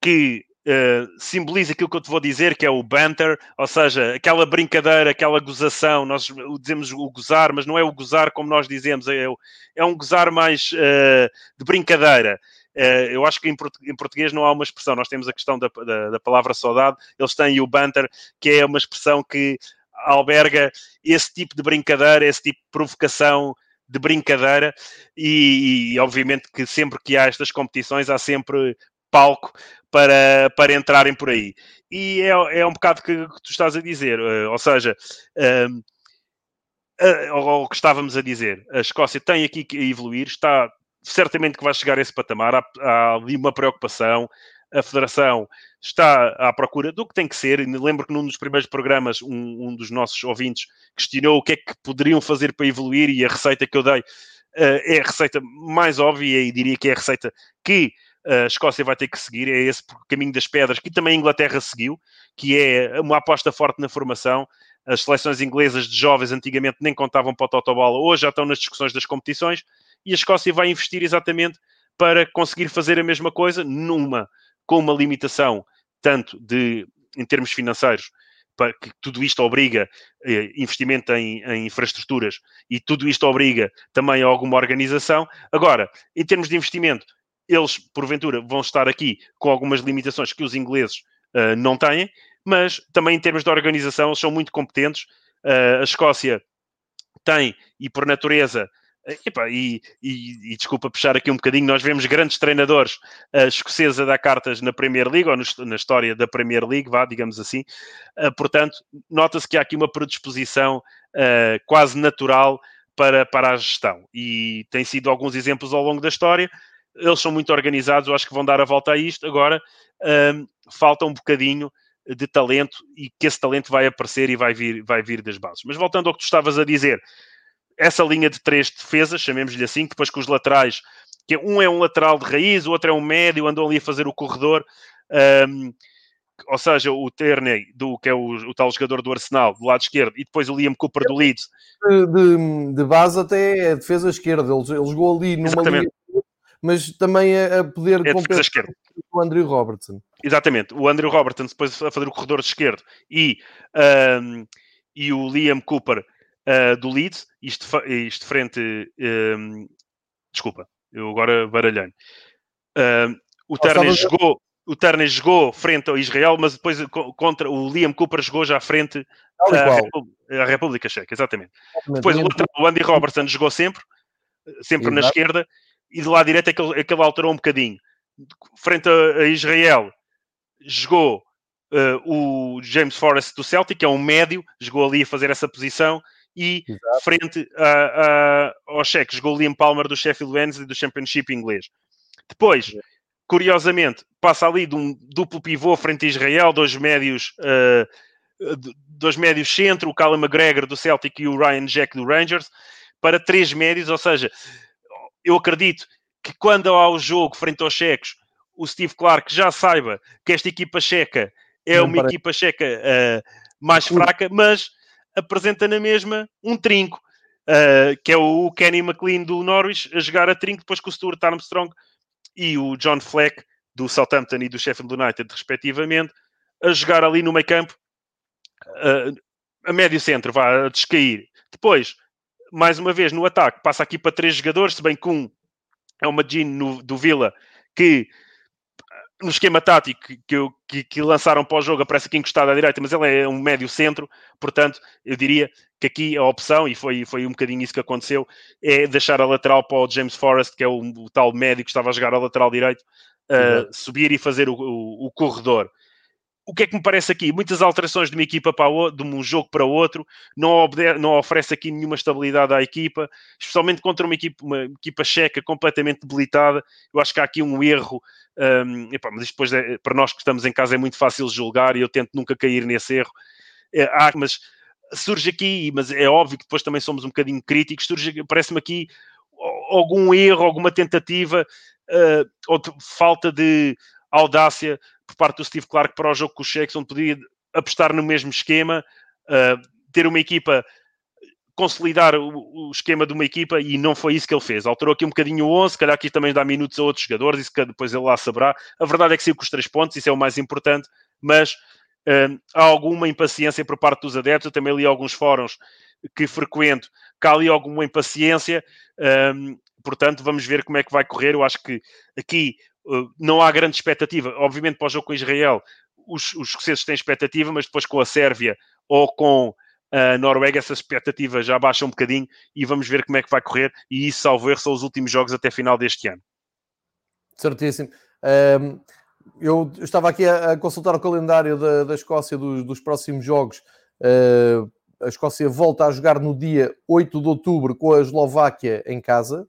que Uh, simboliza aquilo que eu te vou dizer, que é o banter, ou seja, aquela brincadeira, aquela gozação. Nós dizemos o gozar, mas não é o gozar como nós dizemos, é, é um gozar mais uh, de brincadeira. Uh, eu acho que em, em, português não há uma expressão. Nós temos a questão da, da, da, palavra saudade, eles têm o banter, que é uma expressão que alberga esse tipo de brincadeira, esse tipo de provocação de brincadeira e, e, obviamente que sempre que há estas competições há sempre palco para, para entrarem por aí. E é, é um bocado que, que tu estás a dizer, uh, ou seja, uh, uh, o que estávamos a dizer, a Escócia tem aqui que evoluir, está certamente que vai chegar a esse patamar, há, há ali uma preocupação, a Federação está à procura do que tem que ser. E lembro que num dos primeiros programas, um, um, dos nossos ouvintes questionou o que é que poderiam fazer para evoluir, e a receita que eu dei uh, é a receita mais óbvia e diria que é a receita que a Escócia vai ter que seguir, é esse caminho das pedras que também a Inglaterra seguiu, que é uma aposta forte na formação. As seleções inglesas de jovens antigamente nem contavam para o Totobola, hoje já estão nas discussões das competições, e a Escócia vai investir exatamente para conseguir fazer a mesma coisa, numa, com uma limitação tanto de, em termos financeiros, que tudo isto obriga eh, investimento em, em, infraestruturas e tudo isto obriga também a alguma organização. Agora, em termos de investimento, eles, porventura, vão estar aqui com algumas limitações que os ingleses uh, não têm, mas também em termos de organização, eles são muito competentes. Uh, a Escócia tem, e por natureza, eh, Epa, e, e, e, desculpa puxar aqui um bocadinho, nós vemos grandes treinadores uh, escoceses a dar cartas na Premier League, ou no, na história da Premier League, vá, digamos assim. Uh, portanto, nota-se que há aqui uma predisposição uh, quase natural para, para a gestão. E tem sido alguns exemplos ao longo da história eles são muito organizados, eu acho que vão dar a volta a isto. Agora um, falta um bocadinho de talento e que esse talento vai aparecer e vai vir, vai vir das bases. Mas voltando ao que tu estavas a dizer, essa linha de três defesas, chamemos-lhe assim, depois com os laterais, que um é um lateral de raiz, o outro é um médio, andam ali a fazer o corredor. Um, ou seja, o Terney, do, que é o, o, tal jogador do Arsenal, do lado esquerdo, e depois o Liam Cooper do Leeds. De, de, base até é defesa esquerda, ele, ele jogou ali numa Exatamente. linha mas também a, a poder é compensar o Andrew Robertson. Exatamente, o Andrew Robertson depois a fazer o corredor de esquerdo e, um, e o Liam Cooper uh, do Leeds, isto, isto frente. Um, desculpa, eu agora baralhei. Um, o Terney jogou. O Terney jogou frente ao Israel, mas depois contra o Liam Cooper jogou já frente à, República, à República Checa, exatamente. exatamente. Depois o, o Andy Robertson jogou sempre, sempre Exato. na esquerda, e de lado direito é que ele, é que ele alterou um bocadinho. Frente a, a Israel, jogou uh, o James Forrest do Celtic, que é um médio, jogou ali a fazer essa posição, e Exato. frente a, a, ao Cheque, jogou o Liam Palmer do Sheffield Wednesday do Championship inglês. Depois, curiosamente, passa ali de um duplo pivô frente a Israel, dois médios uh, dois médios centro, o Callum McGregor do Celtic e o Ryan Jack do Rangers, para três médios, ou seja, eu acredito que quando há o jogo frente aos checos, o Steve Clark já saiba que esta equipa checa é Não uma parece. equipa checa uh, mais fraca, mas apresenta na mesma um trinco, uh, que é o Kenny McLean do Norwich a jogar a trinco, depois com o Stuart Armstrong e o John Fleck do Southampton e do Sheffield United, respectivamente, a jogar ali no meio campo, uh, a médio centro, vá a descair. Depois, mais uma vez, no ataque, passa aqui para três jogadores, se bem que um é o Magino do Villa, que no esquema tático que, que, que, lançaram para o jogo aparece aqui encostado à direita, mas ele é um médio centro, portanto, eu diria que aqui a opção, e foi, foi um bocadinho isso que aconteceu, é deixar a lateral para o James Forrest, que é o, o tal médio que estava a jogar a lateral direito, uh, subir e fazer o, o, o corredor o que é que me parece aqui? Muitas alterações de uma equipa para o, de um jogo para outro, não, não oferece aqui nenhuma estabilidade à equipa, especialmente contra uma equipa, uma equipa checa completamente debilitada. Eu acho que há aqui um erro, um, epá, mas depois é, para nós que estamos em casa é muito fácil julgar e eu tento nunca cair nesse erro. É, há, mas surge aqui, mas é óbvio que depois também somos um bocadinho críticos, surge, parece-me aqui algum erro, alguma tentativa uh, ou de, falta de audácia por parte do Steve Clark para o jogo com os Shakes, onde podia apostar no mesmo esquema, uh, ter uma equipa, consolidar o, o, esquema de uma equipa e não foi isso que ele fez. Alterou aqui um bocadinho o 11, se calhar aqui também dá minutos a outros jogadores, isso que depois ele lá saberá. A verdade é que saiu com os três pontos, isso é o mais importante, mas uh, há alguma impaciência por parte dos adeptos. Eu também li alguns fóruns que frequento, que há ali alguma impaciência. Um, portanto, vamos ver como é que vai correr. Eu acho que aqui não há grande expectativa. Obviamente, para o jogo com Israel, os, os escoceses têm expectativa, mas depois com a Sérvia ou com a Noruega, essa expectativa já baixa um bocadinho e vamos ver como é que vai correr. E isso, salvo erro, são os últimos jogos até final deste ano. Certíssimo. Um, eu estava aqui a, a, consultar o calendário da, da Escócia dos, dos próximos jogos. Uh, a Escócia volta a jogar no dia 8 de outubro com a Eslováquia em casa.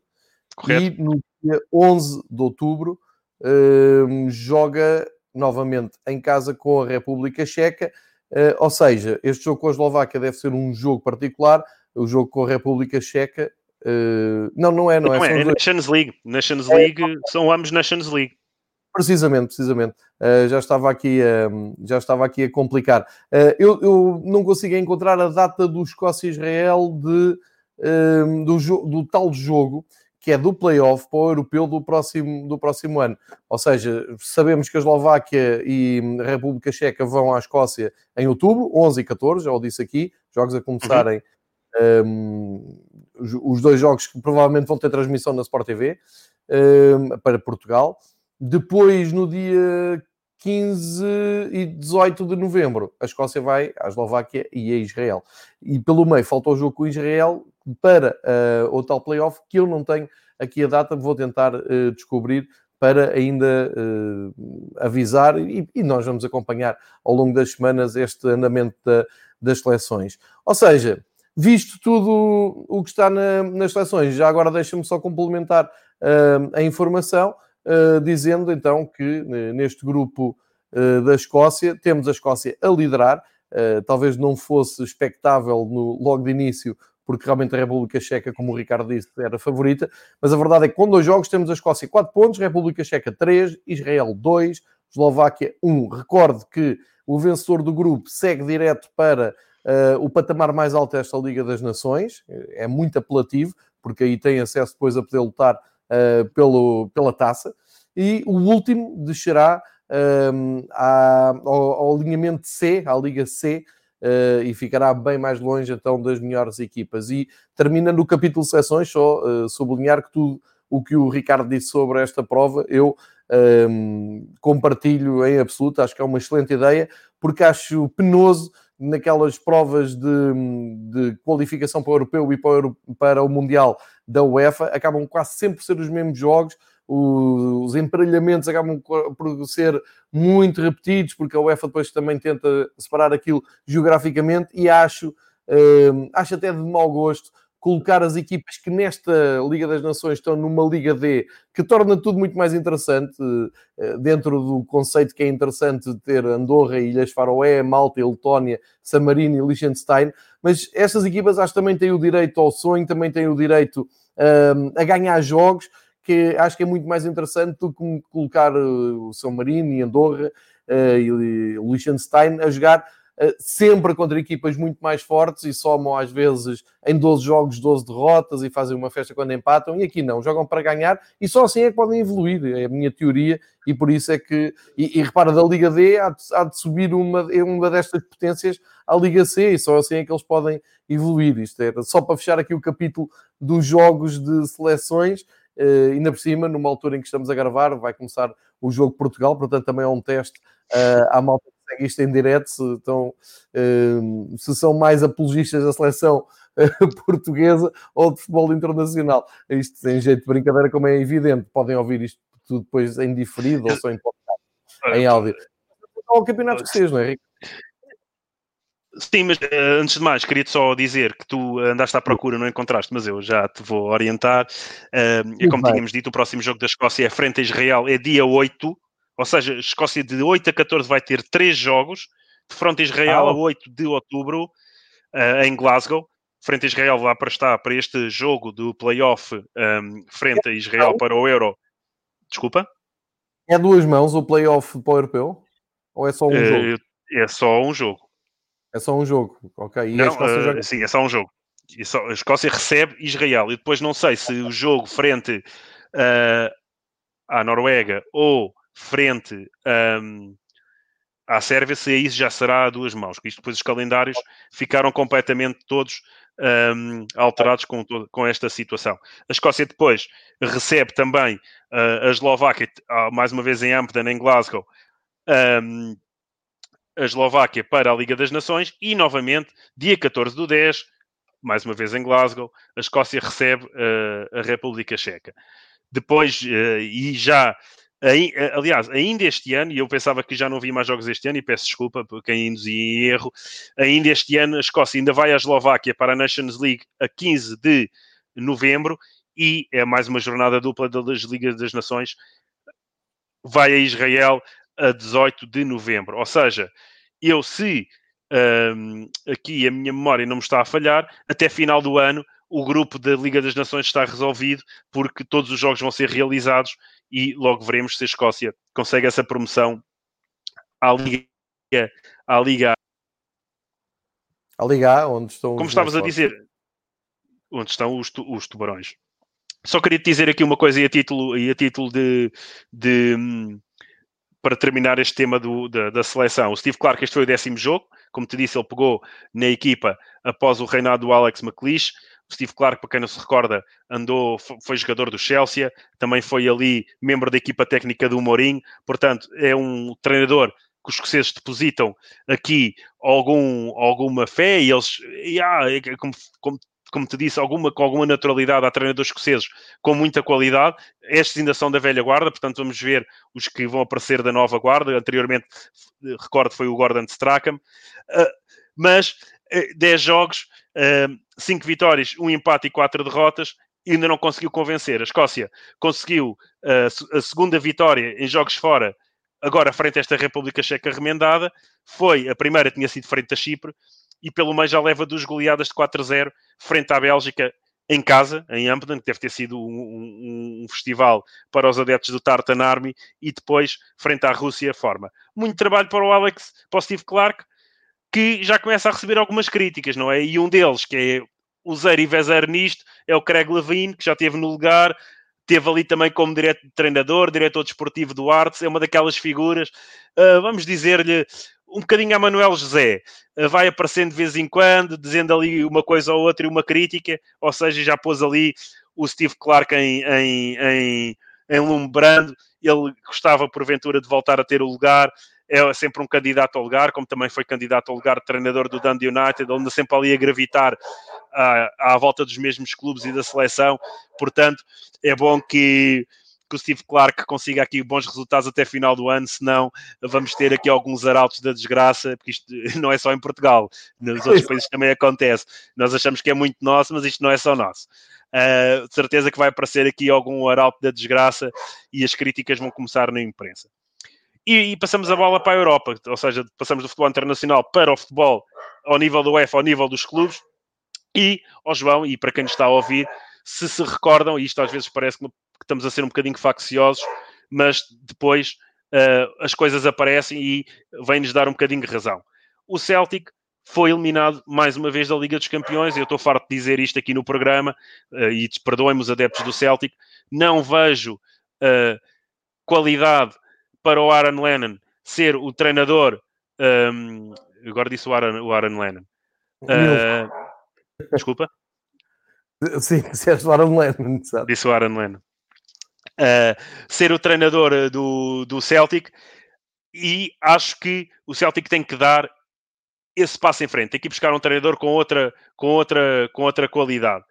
Correto. E no dia 11 de outubro uh, joga novamente em casa com a República Checa. Uh, ou seja, este jogo com a Eslováquia deve ser um jogo particular. O jogo com a República Checa. Uh, não, não é, não, não é. É, é Nations League. Nations League é, são ambos Nations League. Precisamente, precisamente. Uh, já, estava aqui, uh, já estava aqui a complicar. Uh, eu, eu, não consigo encontrar a data do Escócia-Israel de, do, do, tal jogo que é do playoff para o europeu do próximo, do próximo ano. Ou seja, sabemos que a Eslováquia e a República Checa vão à Escócia em outubro, 11 e 14, já o disse aqui, jogos a começarem. Uhum. Um, os dois jogos que provavelmente vão ter transmissão na Sport TV um, para Portugal. Depois, no dia 15 e 18 de novembro, a Escócia vai à Eslováquia e a Israel. E pelo meio falta o jogo com Israel para uh, o tal playoff, que eu não tenho aqui a data, vou tentar uh, descobrir para ainda uh, avisar e, e, nós vamos acompanhar ao longo das semanas este andamento da, das seleções. Ou seja, visto tudo o que está na, nas seleções, já agora deixa-me só complementar a informação. Dizendo então que neste grupo da Escócia temos a Escócia a liderar. Talvez não fosse expectável no, logo de início, porque realmente a República Checa, como o Ricardo disse, era favorita, mas a verdade é que com dois jogos temos a Escócia 4 pontos, República Checa 3, Israel 2, Eslováquia 1. Recorde que o vencedor do grupo segue direto para uh, o patamar mais alto desta Liga das Nações, é muito apelativo, porque aí tem acesso depois a poder lutar uh, pelo, pela taça. E o último descerá um, ehm, ao, ao alinhamento C, à Liga C, Uh, e ficará bem mais longe então das melhores equipas. E terminando o capítulo seleções, só uh, sublinhar que tudo o que o Ricardo disse sobre esta prova, eu um, ehm, compartilho em absoluto, acho que é uma excelente ideia, porque acho penoso naquelas provas de, de qualificação para o Europeu e para o, para o Mundial da UEFA, acabam quase sempre por ser os mesmos jogos, os emparelhamentos acabam por ser muito repetidos, porque a UEFA depois também tenta separar aquilo geograficamente, e acho, hum, acho até de mau gosto colocar as equipas que nesta Liga das Nações estão numa Liga D, que torna tudo muito mais interessante, eh, dentro do conceito que é interessante ter Andorra, Ilhas Faroé, Malta, Letónia, San Marino e Liechtenstein, mas estas equipas acho que também têm o direito ao sonho, também têm o direito um, a ganhar jogos, que acho que é muito mais interessante do que colocar o São Marino e Andorra uh, e o Liechtenstein a jogar eh, sempre contra equipas muito mais fortes e somam às vezes em 12 jogos 12 derrotas e fazem uma festa quando empatam, e aqui não, jogam para ganhar e só assim é que podem evoluir, é a minha teoria, e por isso é que, e, e repara, da Liga D há de, há de subir uma, uma destas potências à Liga C, e só assim é que eles podem evoluir. Isto era só para fechar aqui o capítulo dos jogos de seleções, uh, ainda por cima, numa altura em que estamos a gravar, vai começar o jogo de Portugal, portanto também é um teste uh, à malta segue isto em direto, se, então, se são mais apologistas da seleção portuguesa ou de futebol internacional. Isto tem jeito de brincadeira, como é evidente. Podem ouvir isto tudo depois em diferido ou só em podcast, em áudio. Ao campeonato que seja, não é, Rico? Sim, mas uh, antes de mais, queria-te só dizer que tu andaste à procura, não encontraste, mas eu já te vou orientar. Uh, é como tínhamos dito, o próximo jogo da Escócia é frente a Israel, é dia 8 ou seja, a Escócia de 8 a 14 vai ter 3 jogos, de frente a Israel ah, a 8 de outubro, uh, em Glasgow. Frente a Israel lá para estar para este jogo do playoff um, frente a Israel para o Euro. Desculpa? É duas mãos o playoff para o europeu? Ou é só um uh, jogo? É só um jogo. É só um jogo, ok. E não, uh, joga... Sim, é só um jogo. Só, a Escócia recebe Israel e depois não sei se o jogo frente uh, à Noruega ou frente um, à Sérvia, se isso já será a duas mãos. Isto depois os calendários ficaram completamente todos um, alterados com, com esta situação. A Escócia depois recebe também uh, a Eslováquia, uh, mais uma vez em Amsterdã, em Glasgow, um, a Eslováquia para a Liga das Nações e novamente, dia 14 do 10, mais uma vez em Glasgow, a Escócia recebe uh, a República Checa. Depois, uh, e já eh, aliás, ainda este ano, e eu pensava que já não havia mais jogos este ano, e peço desculpa por quem induzia em erro, ainda este ano a Escócia ainda vai à Eslováquia para a Nations League a 15 de novembro, e é mais uma jornada dupla das Ligas das Nações, vai a Israel a 18 de novembro. Ou seja, eu se um, aqui a minha memória não me está a falhar, até final do ano o grupo da Liga das Nações está resolvido, porque todos os jogos vão ser realizados e logo veremos se a Escócia consegue essa promoção à Liga. À Liga, à Liga onde estão Como estavas a dizer, onde estão os, os tubarões. Só queria te dizer aqui uma coisa e a título, e a título de, de para terminar este tema do, da, da, seleção. O Steve Clark, este foi o décimo jogo. Como te disse, ele pegou na equipa após o reinado do Alex McLeish. Steve Clark, para quem não se recorda, andou, foi jogador do Chelsea, também foi ali membro da equipa técnica do Mourinho, portanto, é um treinador que os escoceses depositam aqui algum, alguma fé e eles, e, ah, é como, como, como te disse, alguma, com alguma naturalidade há treinadores escoceses com muita qualidade. Estes ainda são da velha guarda, portanto vamos ver os que vão aparecer da nova guarda. Anteriormente, recordo, foi o Gordon Strachan. Uh, mas 10 uh, jogos, 5 vitórias, um empate e 4 derrotas, ainda não conseguiu convencer. A Escócia conseguiu uh, a segunda vitória em jogos fora, agora frente a esta República Checa remendada. Foi, a primeira tinha sido frente a Chipre, e pelo meio já leva duas goleadas de 4-0 frente à Bélgica em casa, em Amsterdam, que deve ter sido um, um, um, festival para os adeptos do Tartan Army, e depois frente à Rússia forma. Muito trabalho para o Alex, para o Steve Clark, que já começa a receber algumas críticas, não é? E um deles, que é o zero e vezer nisto, é o Craig Levine, que já esteve no lugar, teve ali também como direto, treinador, diretor desportivo do Arts, é uma daquelas figuras, uh, vamos dizer-lhe, um bocadinho a Manuel José, uh, vai aparecendo de vez em quando, dizendo ali uma coisa ou outra e uma crítica, ou seja, já pôs ali o Steve Clark em, em, em, em lumbrando, ele gostava porventura de voltar a ter o lugar, é sempre um candidato ao lugar, como também foi candidato ao lugar de treinador do Dundee United, anda sempre ali a gravitar à, à volta dos mesmos clubes e da seleção, portanto, é bom que que o Steve Clark consiga aqui bons resultados até final do ano, senão vamos ter aqui alguns arautos da desgraça, porque isto não é só em Portugal, nos outros países também acontece. Nós achamos que é muito nosso, mas isto não é só nosso. Uh, de certeza que vai aparecer aqui algum arauto da desgraça e as críticas vão começar na imprensa. E, e, passamos a bola para a Europa, ou seja, passamos do futebol internacional para o futebol ao nível do UEFA, ao nível dos clubes, e ao João, e para quem está a ouvir, se se recordam, e isto às vezes parece que estamos a ser um bocadinho facciosos, mas depois uh, as coisas aparecem e vem-nos dar um bocadinho de razão. O Celtic foi eliminado mais uma vez da Liga dos Campeões. Eu estou farto de dizer isto aqui no programa uh, e perdoem-me os adeptos do Celtic. Não vejo uh, qualidade para o Aaron Lennon ser o treinador. Um, ehm, agora disse o Aaron, o Aaron Lennon. Uh, desculpa. Sim, disseste o Aaron Lennon. Sabe? Disse o Aaron Lennon. Uh, ser o treinador do, do Celtic. E acho que o Celtic tem que dar esse passo em frente, tem que buscar um treinador com outra, com outra, com outra qualidade.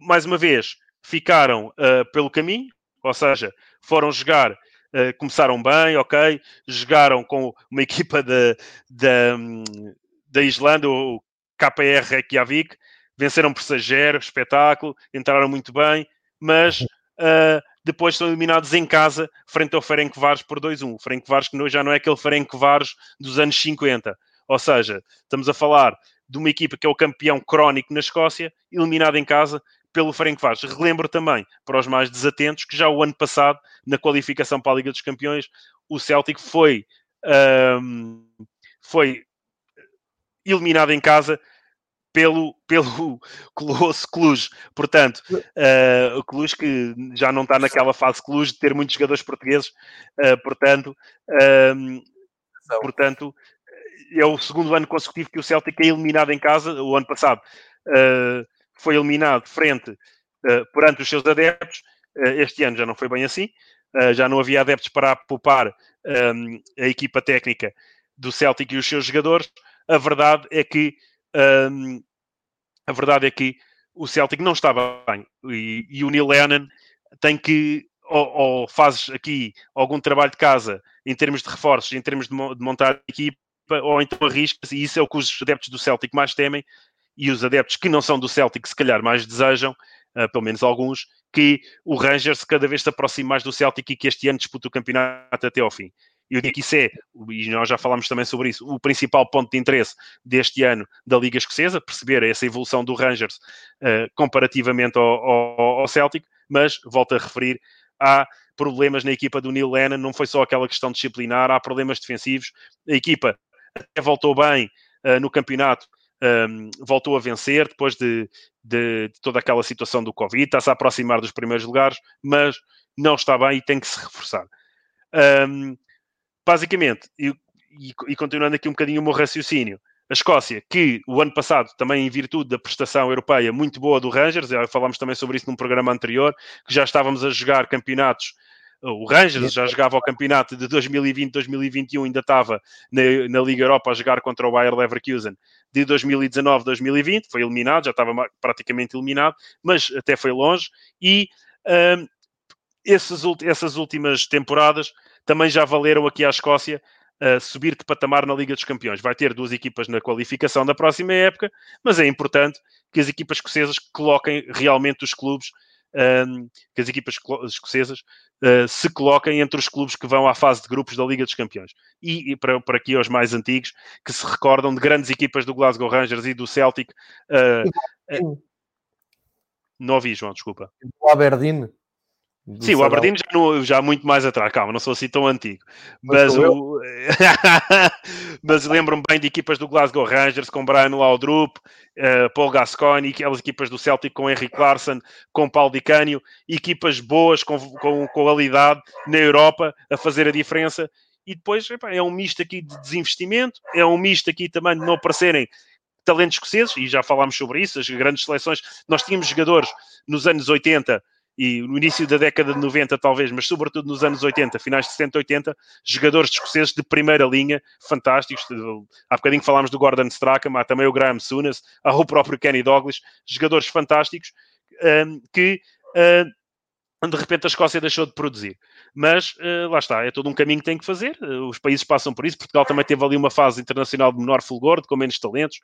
Mais uma vez, ficaram uh, pelo caminho, ou seja, foram jogar, uh, começaram bem, ok, jogaram com uma equipa da, da, da Islândia, o KPR Reykjavik, venceram por 6-0, espetáculo, entraram muito bem, mas uh, depois são eliminados em casa, frente ao Ferencváros por 2-1. O Ferencváros que já não é aquele Ferencváros dos anos 50 ou seja, estamos a falar de uma equipa que é o campeão crónico na Escócia, eliminada em casa pelo Ferencváros. Relembro também, para os mais desatentos, que já o ano passado, na qualificação para a Liga dos Campeões, o Celtic foi, um, foi eliminado em casa pelo, pelo Colosso Cluj. Portanto, uh, o Cluj que já não está naquela fase Cluj de ter muitos jogadores portugueses, uh, portanto, uh, portanto, é o segundo ano consecutivo que o Celtic é eliminado em casa. O ano passado uh, foi eliminado frente perante os seus adeptos. Este ano já não foi bem assim. já não havia adeptos para poupar um, a equipa técnica do Celtic e os seus jogadores. A verdade é que um, a verdade é que o Celtic não estava bem e, e o Neil Lennon tem que ou, ou fazes aqui algum trabalho de casa em termos de reforços, em termos de, de montar a equipa, ou então arrisca-se, e isso é o que os adeptos do Celtic mais temem, e os adeptos que não são do Celtic se calhar mais desejam, uh, pelo menos alguns, que o Rangers cada vez se aproxime mais do Celtic e que este ano dispute o campeonato até ao fim. Eu digo que isso é, e nós já falámos também sobre isso, o principal ponto de interesse deste ano da Liga Escocesa, perceber essa evolução do Rangers uh, comparativamente ao, ao, ao, Celtic, mas, volto a referir, há problemas na equipa do Neil Lennon, não foi só aquela questão disciplinar, há problemas defensivos. A equipa até voltou bem uh, no campeonato, um, ehm, voltou a vencer depois de, de, de, toda aquela situação do Covid, está-se a aproximar dos primeiros lugares, mas não está bem e tem que se reforçar. Um, ehm, basicamente, e, e, e, continuando aqui um bocadinho o meu raciocínio, a Escócia, que o ano passado, também em virtude da prestação europeia muito boa do Rangers, falámos também sobre isso num programa anterior, que já estávamos a jogar campeonatos o Rangers já jogava o campeonato de 2020-2021, ainda estava na, na, Liga Europa a jogar contra o Bayer Leverkusen de 2019-2020, foi eliminado, já estava praticamente eliminado, mas até foi longe. E essas últimas temporadas também já valeram aqui à Escócia uh, subir de patamar na Liga dos Campeões. Vai ter duas equipas na qualificação da próxima época, mas é importante que as equipas escocesas coloquem realmente os clubes um, que as equipas escocesas uh, se coloquem entre os clubes que vão à fase de grupos da Liga dos Campeões. E, e para, para aqui aos mais antigos, que se recordam de grandes equipas do Glasgow Rangers e do Celtic. Uh, uh, não ouvi, João, desculpa. O Aberdeen. Sim, o Aberdeen já, no, já muito mais atrás, calma, não sou assim tão antigo. Mas, o... mas lembro-me bem de equipas do Glasgow Rangers com Brian Laudrup, uh, Paul Gascoigne, aquelas equipas do Celtic com Henry Clarkson, com Paulo Di Canio, equipas boas com, com, com qualidade na Europa a fazer a diferença. E depois é um misto aqui de desinvestimento, é um misto aqui também de não aparecerem talentos escoceses, e já falámos sobre isso, as grandes seleções. Nós tínhamos jogadores nos anos 80 e no início da década de 90 talvez, mas sobretudo nos anos 80, finais de 70, 80, jogadores escoceses de primeira linha, fantásticos. Há bocadinho falámos do Gordon Strachan, há também o Graham Souness, há o próprio Kenny Douglas, jogadores fantásticos um, que um, de repente a Escócia deixou de produzir. Mas uh, lá está, é todo um caminho que tem que fazer. Uh, os países passam por isso. Portugal também teve ali uma fase internacional de menor fulgor, de com menos talentos.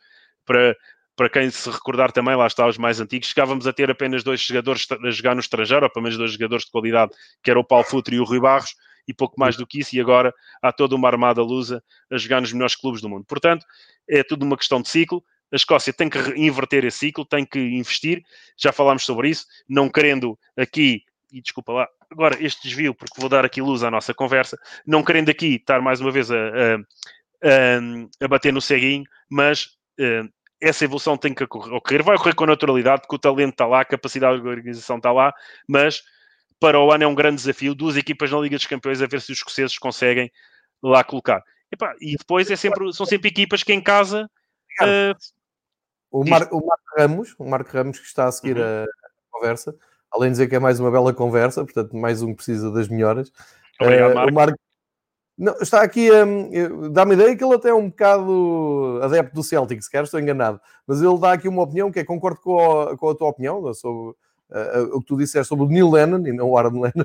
Para, para quem se recordar também, lá está, os mais antigos, chegávamos a ter apenas dois jogadores a jogar no estrangeiro, ou pelo menos dois jogadores de qualidade, que era o Paulo Futre e o Rui Barros, e pouco mais do que isso, e agora há toda uma armada lusa a jogar nos melhores clubes do mundo. Portanto, é tudo uma questão de ciclo. A Escócia tem que inverter esse ciclo, tem que investir. Já falámos sobre isso, não querendo aqui e desculpa lá, agora este desvio, porque vou dar aqui luz à nossa conversa, não querendo aqui estar mais uma vez a, a, a, a bater no ceguinho, mas uh, essa evolução tem que ocorrer, vai ocorrer com naturalidade, porque o talento está lá, a capacidade de organização está lá, mas para o ano é um grande desafio, duas equipas na Liga dos Campeões a ver se os escoceses conseguem lá colocar. Epá, e depois é sempre, são sempre equipas que em casa. Uh, o, Mar, o Marco Ramos, o Marco Ramos que está a seguir uhum. a, conversa, além de dizer que é mais uma bela conversa, portanto, mais um que precisa das melhoras. Obrigado, Marco. Uh, o Marco não, está aqui, um, dá-me ideia que ele até é um bocado adepto do Celtic, se quer, estou enganado, mas ele dá aqui uma opinião que é, concordo com a, com a tua opinião sobre uh, o que tu disseste sobre o Neil Lennon e não o Aaron Lennon.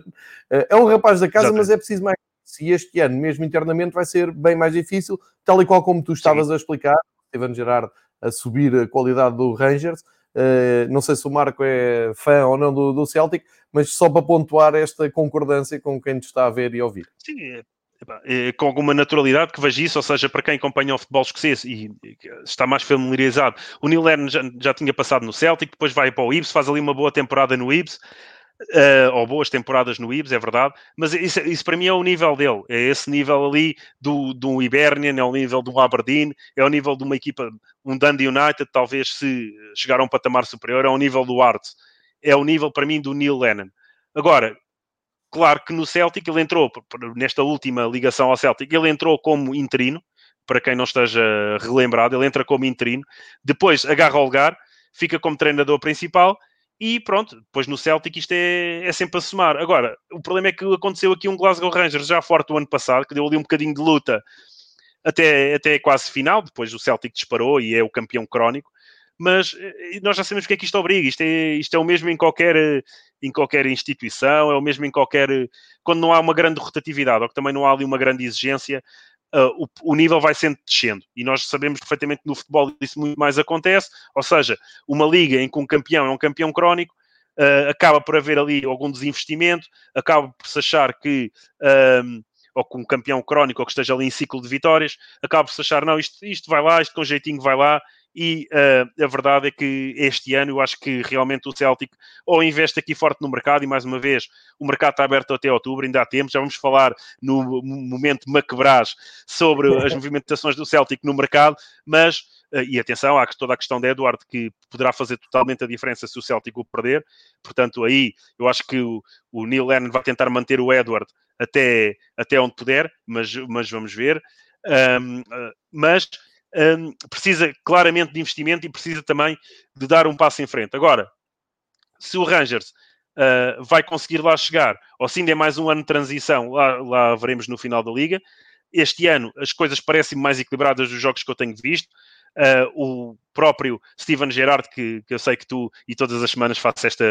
Uh, é um rapaz da casa, mas é preciso mais. Se este ano, mesmo internamente, vai ser bem mais difícil, tal e qual como tu estavas Sim. a explicar, Steven Gerrard a subir a qualidade do Rangers, Uh, não sei se o Marco é fã ou não do, do, Celtic, mas só para pontuar esta concordância com quem te está a ver e ouvir. Sim, é, é, com alguma naturalidade que vejo isso, ou seja, para quem acompanha o futebol escocese e está mais familiarizado, o Neil Lennon já, já tinha passado no Celtic, depois vai para o Ibs, faz ali uma boa temporada no Ibs, Uh, ou boas temporadas no Ibs, é verdade, mas isso, isso, para mim é o nível dele, é esse nível ali do, do Hibernian, é o nível do Aberdeen, é o nível de uma equipa, um Dundee United, talvez se chegar a um patamar superior, é o nível do Art, é o nível para mim do Neil Lennon. Agora, claro que no Celtic ele entrou, nesta última ligação ao Celtic, ele entrou como interino, para quem não esteja relembrado, ele entra como interino, depois agarra o lugar, fica como treinador principal e pronto, depois no Celtic isto é, é sempre a somar. Agora, o problema é que aconteceu aqui um Glasgow Rangers já forte o ano passado, que deu ali um bocadinho de luta até, até quase final, depois o Celtic disparou e é o campeão crónico, mas eh, nós já sabemos o que é que isto obriga, isto é, isto é o mesmo em qualquer, em qualquer instituição, é o mesmo em qualquer... quando não há uma grande rotatividade, ou que também não há ali uma grande exigência, Uh, o, o, nível vai sempre descendo. E nós sabemos perfeitamente que no futebol isso muito mais acontece, ou seja, uma liga em que um campeão é um campeão crónico, uh, acaba por haver ali algum desinvestimento, acaba por se achar que. Um, ou com um campeão crónico ou que esteja ali em ciclo de vitórias, acaba por se achar, não, isto, isto vai lá, isto com jeitinho vai lá, e uh, a verdade é que este ano eu acho que realmente o Celtic ou investe aqui forte no mercado, e mais uma vez, o mercado está aberto até outubro, ainda há tempo, já vamos falar no momento macabraz sobre as movimentações do Celtic no mercado, mas, uh, e atenção, há toda a questão de Eduardo, que poderá fazer totalmente a diferença se o Celtic o perder, portanto aí eu acho que o, o Neil Lennon vai tentar manter o Edward até, até onde puder, mas, mas vamos ver. Um, uh, ah, mas um, precisa claramente de investimento e precisa também de dar um passo em frente. Agora, se o Rangers uh, vai conseguir lá chegar, ou se ainda é mais um ano de transição, lá, lá veremos no final da liga. Este ano as coisas parecem mais equilibradas dos jogos que eu tenho visto. Uh, o próprio Steven Gerrard, que, que, eu sei que tu e todas as semanas fazes esta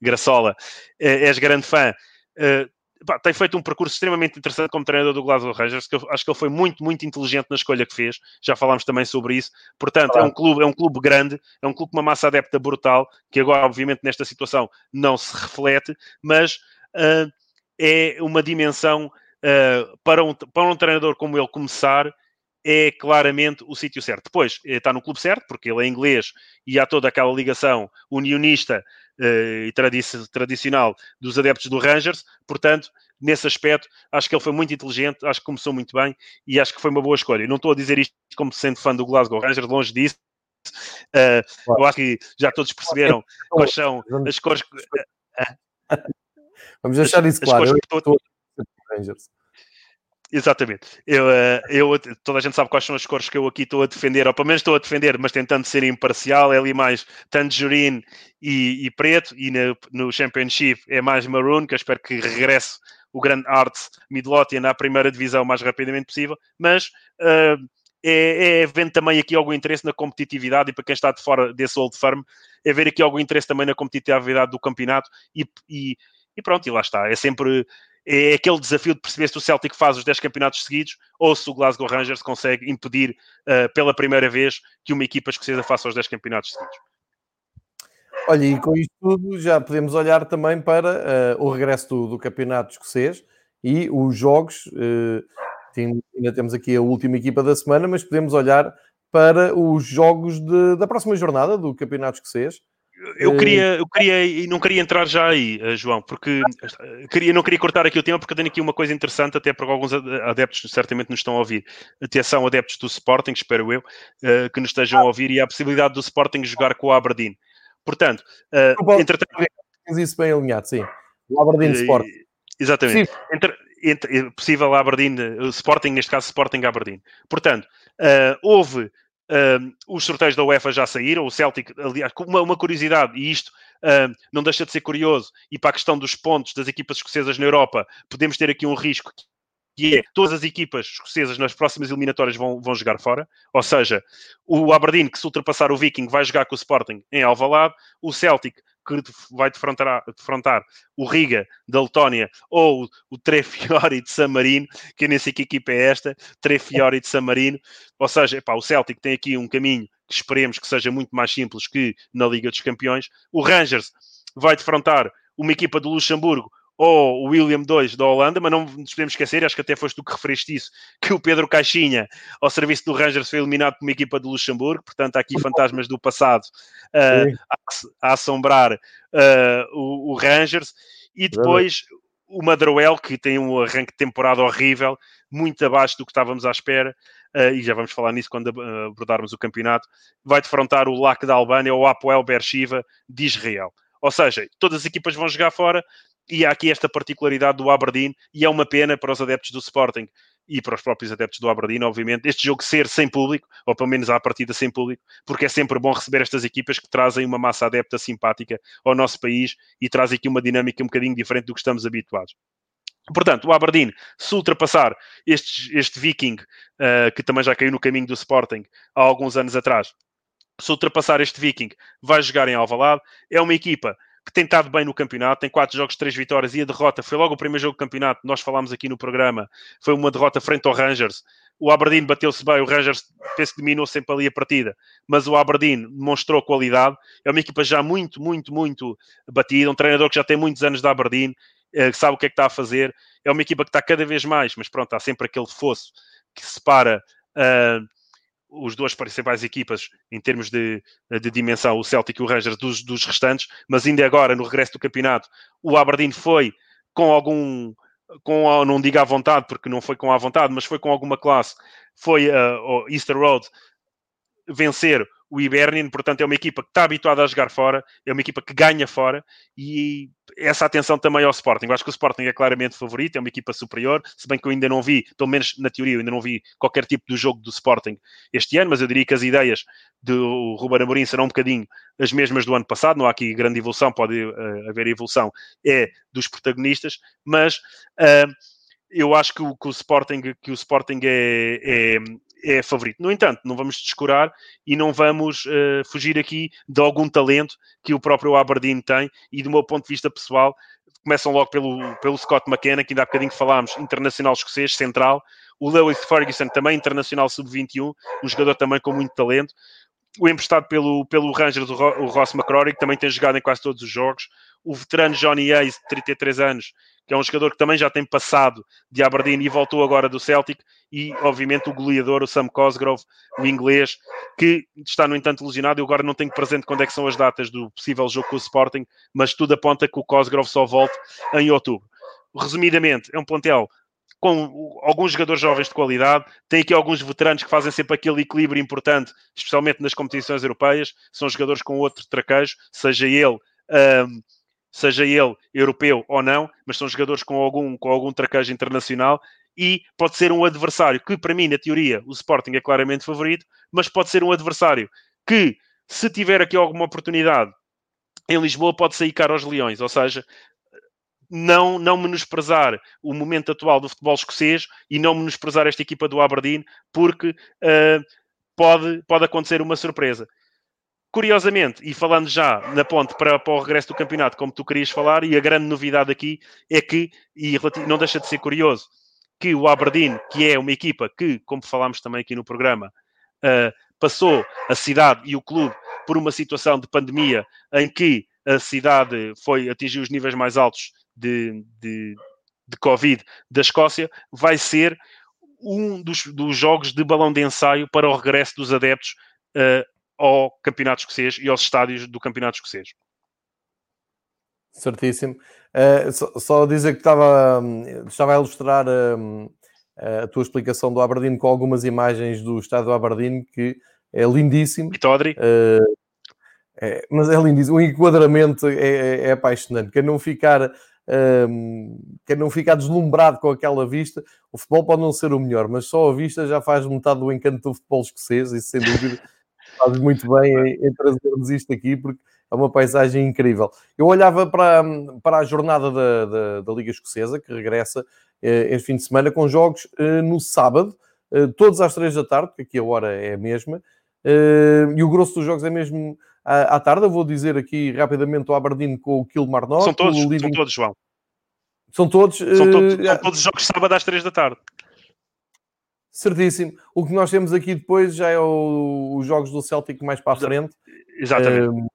graçola, uh, és grande fã, uh, pá, tem feito um percurso extremamente interessante como treinador do Glasgow Rangers, que eu acho que ele foi muito, muito inteligente na escolha que fez. Já falámos também sobre isso. Portanto, é um clube, é um clube grande, é um clube com uma massa adepta brutal, que agora, obviamente, nesta situação não se reflete, mas uh, é uma dimensão uh, para, um, para um treinador como ele começar é claramente o sítio certo. Depois, está no clube certo, porque ele é inglês e há toda aquela ligação unionista e tradici tradicional dos adeptos do Rangers, portanto, nesse aspecto, acho que ele foi muito inteligente, acho que começou muito bem e acho que foi uma boa escolha. não estou a dizer isto como sendo fã do Glasgow Rangers, longe disso. Uh, eu acho que já todos perceberam quais são as cores. Vamos deixar isso claro. Eu estou... Rangers. Exatamente. Eu, eh, eu, toda a gente sabe quais são as cores que eu aqui estou a defender, ou pelo menos estou a defender, mas tentando ser imparcial. É ali mais tangerine e, e preto, e no, no, Championship é mais maroon, que eu espero que regresse o grande Arts Midlothian à primeira divisão o mais rapidamente possível. Mas uh, é, é vendo também aqui algum interesse na competitividade e para quem está de fora desse Old Firm, é ver aqui algum interesse também na competitividade do campeonato e, e E pronto, e lá está. É sempre é aquele desafio de perceber se o Celtic faz os 10 campeonatos seguidos ou se o Glasgow Rangers consegue impedir uh, pela primeira vez que uma equipa escocesa faça os 10 campeonatos seguidos. Olha, e com isto tudo já podemos olhar também para uh, o regresso do, do, campeonato escocês e os jogos. Uh, tem, ainda temos aqui a última equipa da semana, mas podemos olhar para os jogos de, da próxima jornada do campeonato escocês. Eu queria, eu queria e não queria entrar já aí, João, porque queria, não queria cortar aqui o tema, porque eu tenho aqui uma coisa interessante, até porque alguns adeptos certamente nos estão a ouvir. Atenção, adeptos do Sporting, espero eu, que nos estejam a ouvir, e há a possibilidade do Sporting jogar com o Aberdeen. Portanto, uh, entretanto... isso bem alinhado, sim. O Aberdeen Sport. Exatamente. Entre, entre, é possível Aberdeen, Sporting, neste caso Sporting Aberdeen. Portanto, uh, houve os sorteios da UEFA já saíram, o Celtic, aliás, uma, uma curiosidade, e isto não deixa de ser curioso, e para a questão dos pontos das equipas escocesas na Europa, podemos ter aqui um risco que é todas as equipas escocesas nas próximas eliminatórias vão, vão jogar fora, ou seja, o Aberdeen que se ultrapassar o Viking vai jogar com o Sporting em Alvalade, o Celtic que vai defrontar, defrontar o Riga da Letónia ou o Trefiori de San Marino, que nem sei que equipa é esta, Trefiori de San Marino, ou seja, epá, o Celtic tem aqui um caminho que esperemos que seja muito mais simples que na Liga dos Campeões, o Rangers vai defrontar uma equipa do Luxemburgo ou o William II da Holanda, mas não nos podemos esquecer, acho que até foste tu que referiste isso, que o Pedro Caixinha, ao serviço do Rangers, foi eliminado por uma equipa do Luxemburgo, portanto há aqui fantasmas do passado uh, a, a, assombrar uh, o, o, Rangers, e depois o Madroel, que tem um arranque de temporada horrível, muito abaixo do que estávamos à espera, uh, e já vamos falar nisso quando abordarmos o campeonato, vai defrontar o LAC da Albânia ou o Apoel Bershiva de Israel. Ou seja, todas as equipas vão jogar fora, e há aqui esta particularidade do Aberdeen, e é uma pena para os adeptos do Sporting e para os próprios adeptos do Aberdeen, obviamente, este jogo ser sem público, ou pelo menos à partida sem público, porque é sempre bom receber estas equipas que trazem uma massa adepta simpática ao nosso país e trazem aqui uma dinâmica um bocadinho diferente do que estamos habituados. Portanto, o Aberdeen, se ultrapassar este, este Viking, uh, que também já caiu no caminho do Sporting há alguns anos atrás, se ultrapassar este Viking, vai jogar em Alvalade. É uma equipa que tem estado bem no campeonato, tem quatro jogos, três vitórias e a derrota foi logo o primeiro jogo do campeonato, nós falámos aqui no programa, foi uma derrota frente ao Rangers. O Aberdeen bateu-se bem, o Rangers penso que diminuiu sempre ali a partida, mas o Aberdeen demonstrou qualidade. É uma equipa já muito, muito, muito batida, um treinador que já tem muitos anos da Aberdeen, eh, que sabe o que é que está a fazer. É uma equipa que está cada vez mais, mas pronto, há sempre aquele fosso que separa. Uh, os duas principais equipas em termos de, de dimensão, o Celtic e o Rangers, dos, dos, restantes, mas ainda agora, no regresso do campeonato, o Aberdeen foi com algum, com, não digo à vontade, porque não foi com à vontade, mas foi com alguma classe, foi uh, o Easter Road vencer o Hibernian, portanto, é uma equipa que está habituada a jogar fora, é uma equipa que ganha fora e essa atenção também ao Sporting. Eu acho que o Sporting é claramente favorito, é uma equipa superior, se bem que eu ainda não vi, pelo menos na teoria, eu ainda não vi qualquer tipo de jogo do Sporting este ano, mas eu diria que as ideias do Ruben Amorim serão um bocadinho as mesmas do ano passado, não há aqui grande evolução, pode uh, haver evolução, é dos protagonistas, mas uh, eu acho que o, que o, Sporting, que o Sporting é, é, é favorito. No entanto, não vamos descurar e não vamos uh, fugir aqui de algum talento que o próprio Aberdeen tem e do meu ponto de vista pessoal, começam logo pelo, pelo Scott McKenna, que ainda há bocadinho falámos, internacional escocês, central, o Lewis Ferguson, também internacional sub-21, um jogador também com muito talento, o emprestado pelo, pelo Rangers, o Ross McCrory, que também tem jogado em quase todos os jogos, o veterano Johnny Hayes, de 33 anos, que é um jogador que também já tem passado de Aberdeen e voltou agora do Celtic, e obviamente o goleador, o Sam Cosgrove, o inglês, que está no entanto lesionado. Eu agora não tenho presente quando é que são as datas do possível jogo com o Sporting, mas tudo aponta que o Cosgrove só volte em outubro. Resumidamente, é um plantel com alguns jogadores jovens de qualidade, tem aqui alguns veteranos que fazem sempre aquele equilíbrio importante, especialmente nas competições europeias, são jogadores com outro traquejo, seja ele um, seja ele europeu ou não, mas são jogadores com algum, com algum traquejo internacional e pode ser um adversário que, para mim, na teoria, o Sporting é claramente favorito, mas pode ser um adversário que, se tiver aqui alguma oportunidade em Lisboa, pode sair caro aos Leões, ou seja, não, não menosprezar o momento atual do futebol escocês e não menosprezar esta equipa do Aberdeen, porque uh, pode, pode acontecer uma surpresa. Curiosamente, e falando já na ponte para, para o regresso do campeonato, como tu querias falar, e a grande novidade aqui é que, e não deixa de ser curioso, que o Aberdeen, que é uma equipa que, como falámos também aqui no programa, uh, passou a cidade e o clube por uma situação de pandemia em que a cidade foi atingiu os níveis mais altos de, de, de Covid da Escócia, vai ser um dos, dos, jogos de balão de ensaio para o regresso dos adeptos uh, ao Campeonato Escocês e aos estádios do Campeonato Escocês. Certíssimo. Uh, só, só, dizer que estava, hum, estava a ilustrar um, a tua explicação do Aberdeen com algumas imagens do estádio do Aberdeen que é lindíssimo. Vitodri. Uh, é, mas é lindíssimo. O enquadramento é, é, é apaixonante. Quem não ficar um, quem não ficar deslumbrado com aquela vista, o futebol pode não ser o melhor, mas só a vista já faz metade do encanto do futebol escocês, e sem dúvida faz muito bem em, em trazermos isto aqui, porque é uma paisagem incrível. Eu olhava para, para a jornada da, da, da Liga Escocesa, que regressa eh, este fim de semana, com jogos eh, no sábado, eh, todos às três da tarde, porque aqui a hora é a mesma, eh, e o grosso dos jogos é mesmo à, à tarde. Eu vou dizer aqui rapidamente o Aberdeen com o Kilmarnock. São todos, Living... são todos, João. São todos. São, todos, uh... são todos jogos sábado às 3 da tarde. Certíssimo. O que nós temos aqui depois já é o, os jogos do Celtic mais para a frente. Exatamente. Uh,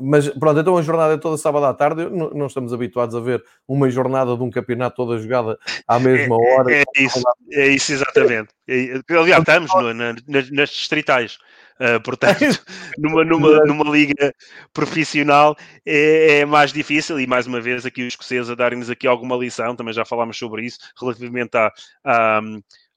mas pronto, então a jornada é toda sábado à tarde. Não, não, estamos habituados a ver uma jornada de um campeonato toda jogada à mesma é, hora. É, é isso, é isso exatamente. É, aliás, estamos no, na, nas, nas distritais. Uh, portanto, numa, numa, numa liga profissional é, é, mais difícil, e mais uma vez aqui os escoceses a darem-nos aqui alguma lição, também já falámos sobre isso, relativamente a, a,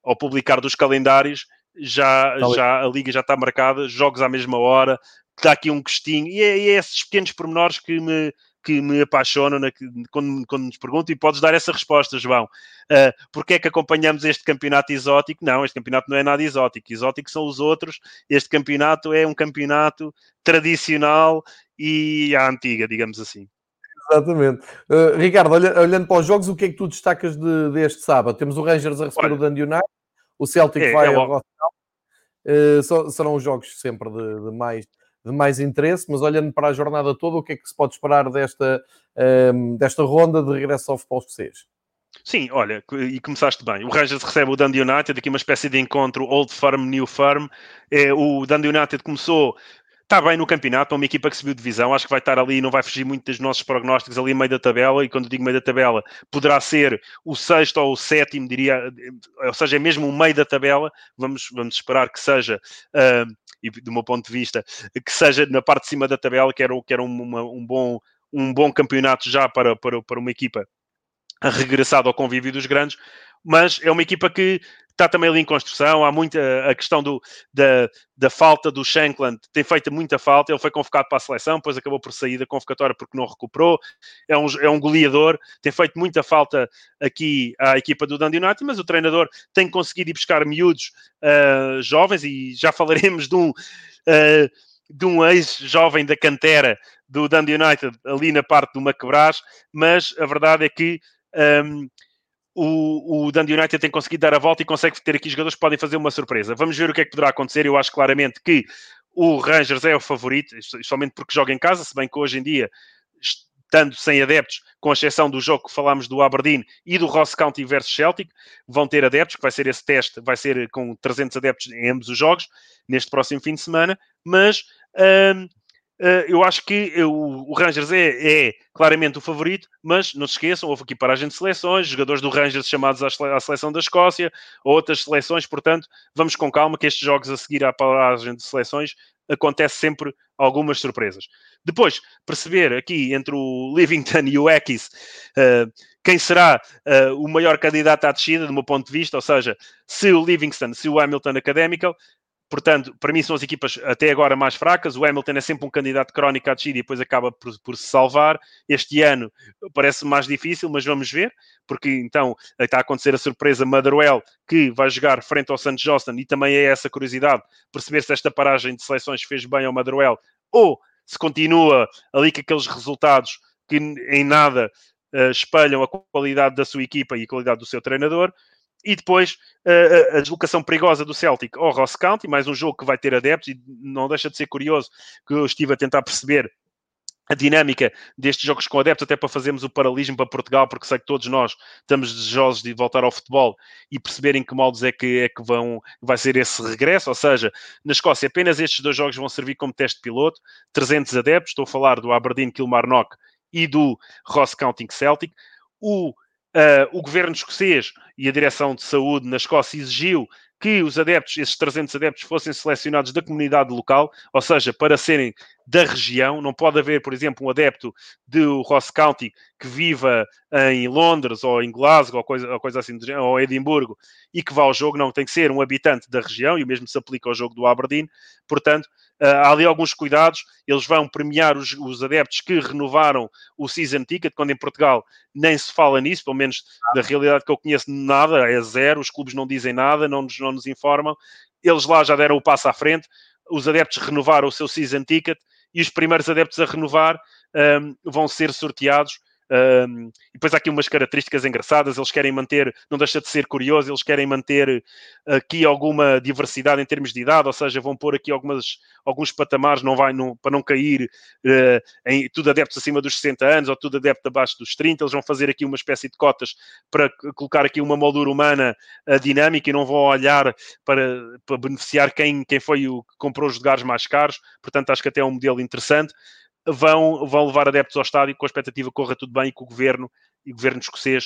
ao publicar dos calendários, já, já a liga já está marcada, jogos à mesma hora, está aqui um gostinho, e é, é esses pequenos pormenores que me, que me apaixonam na, quando, quando nos perguntam, e podes dar essa resposta, João. Uh, Porquê é que acompanhamos este campeonato exótico? Não, este campeonato não é nada exótico. Exótico são os outros. Este campeonato é um campeonato tradicional e à antiga, digamos assim. Exatamente. Uh, Ricardo, olha, olhando para os jogos, o que é que tu destacas de, deste sábado? Temos o Rangers a receber olha, o Dundee United, o Celtic é, vai é ao Rotterdam. Uh, serão os jogos sempre de, de mais de mais interesse, mas olhando para a jornada toda, o que é que se pode esperar desta, um, ehm, desta ronda de regresso ao futebol escocês? Sim, olha, e começaste bem. O Rangers recebe o Dundee United, aqui uma espécie de encontro Old Firm, New Firm. É, o Dundee United começou está bem no campeonato, é uma equipa que subiu divisão, acho que vai estar ali, não vai fugir muito dos nossos prognósticos ali meio da tabela, e quando digo meio da tabela, poderá ser o sexto ou o sétimo, diria, ou seja, é mesmo o meio da tabela, vamos, vamos esperar que seja, uh, e do meu ponto de vista, que seja na parte de cima da tabela, que era, que era uma, um, bom, um bom campeonato já para, para, para uma equipa regressado ao convívio dos grandes, mas é uma equipa que está também ali em construção. Há muita a questão do, da, da falta do Shankland, tem feito muita falta. Ele foi convocado para a seleção, depois acabou por sair da convocatória porque não recuperou. É um, é um goleador, tem feito muita falta aqui à equipa do Dundee United, mas o treinador tem conseguido ir buscar miúdos uh, jovens e já falaremos de um. Uh, de um ex-jovem da cantera do Dundee United ali na parte do Maquebras, mas a verdade é que um, o, o Dundee United tem conseguido dar a volta e consegue ter aqui jogadores que podem fazer uma surpresa. Vamos ver o que é que poderá acontecer. Eu acho claramente que o Rangers é o favorito, somente porque joga em casa, se bem que hoje em dia, estando sem adeptos, com exceção do jogo que falámos do Aberdeen e do Ross County versus Celtic, vão ter adeptos, que vai ser esse teste, vai ser com 300 adeptos em ambos os jogos, neste próximo fim de semana, mas hum, eu acho que o, o Rangers é, é, claramente o favorito, mas não se esqueçam, houve aqui paragem de seleções, jogadores do Rangers chamados à, seleção da Escócia, outras seleções, portanto, vamos com calma que estes jogos a seguir à paragem de seleções acontece sempre algumas surpresas. Depois, perceber aqui entre o Livington e o Ekis uh, quem será o maior candidato à descida, do meu ponto de vista, ou seja, se o Livingston, se o Hamilton Academical, Portanto, para mim são as equipas até agora mais fracas. O Hamilton é sempre um candidato crónico à descida e depois acaba por, por, se salvar. Este ano parece mais difícil, mas vamos ver, porque então está a acontecer a surpresa Motherwell, que vai jogar frente ao Santos Johnston, e também é essa curiosidade, perceber se esta paragem de seleções fez bem ao Motherwell, ou se continua ali com aqueles resultados que em nada uh, espelham a qualidade da sua equipa e a qualidade do seu treinador. E depois uh, a deslocação perigosa do Celtic ao Ross County, mais um jogo que vai ter adeptos, e não deixa de ser curioso que eu estive a tentar perceber a dinâmica destes jogos com adeptos, até para fazermos o paralelismo para Portugal, porque sei que todos nós estamos desejosos de voltar ao futebol e perceberem que moldes é que, é que vão, vai ser esse regresso. Ou seja, na Escócia, apenas estes dois jogos vão servir como teste piloto, 300 adeptos, estou a falar do Aberdeen Kilmarnock e do Ross County Celtic. O Uh, o governo escocês e a direção de saúde na Escócia exigiu que os adeptos, esses 300 adeptos, fossem selecionados da comunidade local, ou seja, para serem da região. Não pode haver, por exemplo, um adepto do Ross County que viva em Londres ou em Glasgow ou coisa, ou coisa assim, ou Edimburgo, e que vá ao jogo. Não, tem que ser um habitante da região, e o mesmo se aplica ao jogo do Aberdeen. Portanto, ah, há ali alguns cuidados. Eles vão premiar os, os, adeptos que renovaram o season ticket, quando em Portugal nem se fala nisso, pelo menos da realidade que eu conheço, nada, é zero. Os clubes não dizem nada, não nos, não nos informam. Eles lá já deram o passo à frente. Os adeptos renovaram o seu season ticket e os primeiros adeptos a renovar um, vão ser sorteados um, e depois há aqui umas características engraçadas, eles querem manter, não deixa de ser curioso, eles querem manter aqui alguma diversidade em termos de idade, ou seja, vão pôr aqui algumas, alguns patamares, não vai, não, para não cair uh, em tudo adeptos acima dos 60 anos ou tudo adepto abaixo dos 30, eles vão fazer aqui uma espécie de cotas para colocar aqui uma moldura humana uh, dinâmica e não vão olhar para, para beneficiar quem, quem foi o que comprou os lugares mais caros, portanto acho que até é um modelo interessante vão, vão levar adeptos ao estádio com a expectativa que corra tudo bem e que o governo e o governo escocês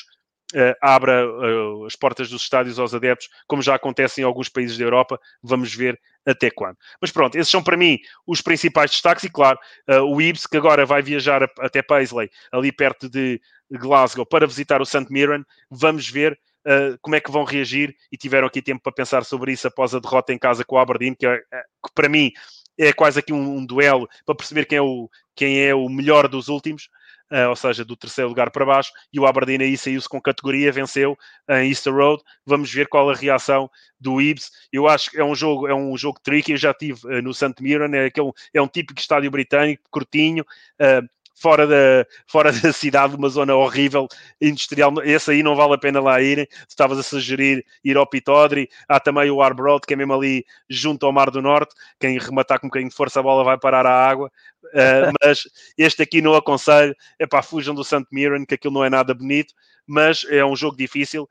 uh, abra uh, as portas dos estádios aos adeptos, como já acontece em alguns países da Europa. Vamos ver até quando. Mas pronto, esses são para mim os principais destaques e claro, uh, o Ibs que agora vai viajar a, até Paisley, ali perto de Glasgow, para visitar o St. Mirren. Vamos ver Uh, como é que vão reagir e tiveram aqui tempo para pensar sobre isso após a derrota em casa com o Aberdeen, que, é, que para mim é quase aqui um, um, duelo para perceber quem é o, quem é o melhor dos últimos, uh, ou seja, do terceiro lugar para baixo, e o Aberdeen aí saiu-se com categoria, venceu em Easter Road. Vamos ver qual a reação do Ibs. Eu acho que é um jogo, é um jogo tricky, eu já tive uh, no St. Mirren, é, aquele, é um típico estádio britânico, curtinho, uh, fora da, fora da cidade, uma zona horrível, industrial. Esse aí não vale a pena lá ir. Estavas a sugerir ir ao Pitodri. Há também o Arbroad, que é mesmo ali junto ao Mar do Norte. Quem rematar com um bocadinho de força a bola vai parar à água. Uh, mas este aqui não aconselho. É para fujam do St. Mirren, que aquilo não é nada bonito. Mas é um jogo difícil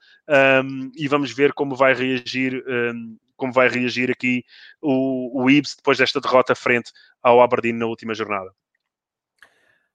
um, e vamos ver como vai reagir um, como vai reagir aqui o, o Ibs depois desta derrota frente ao Aberdeen na última jornada.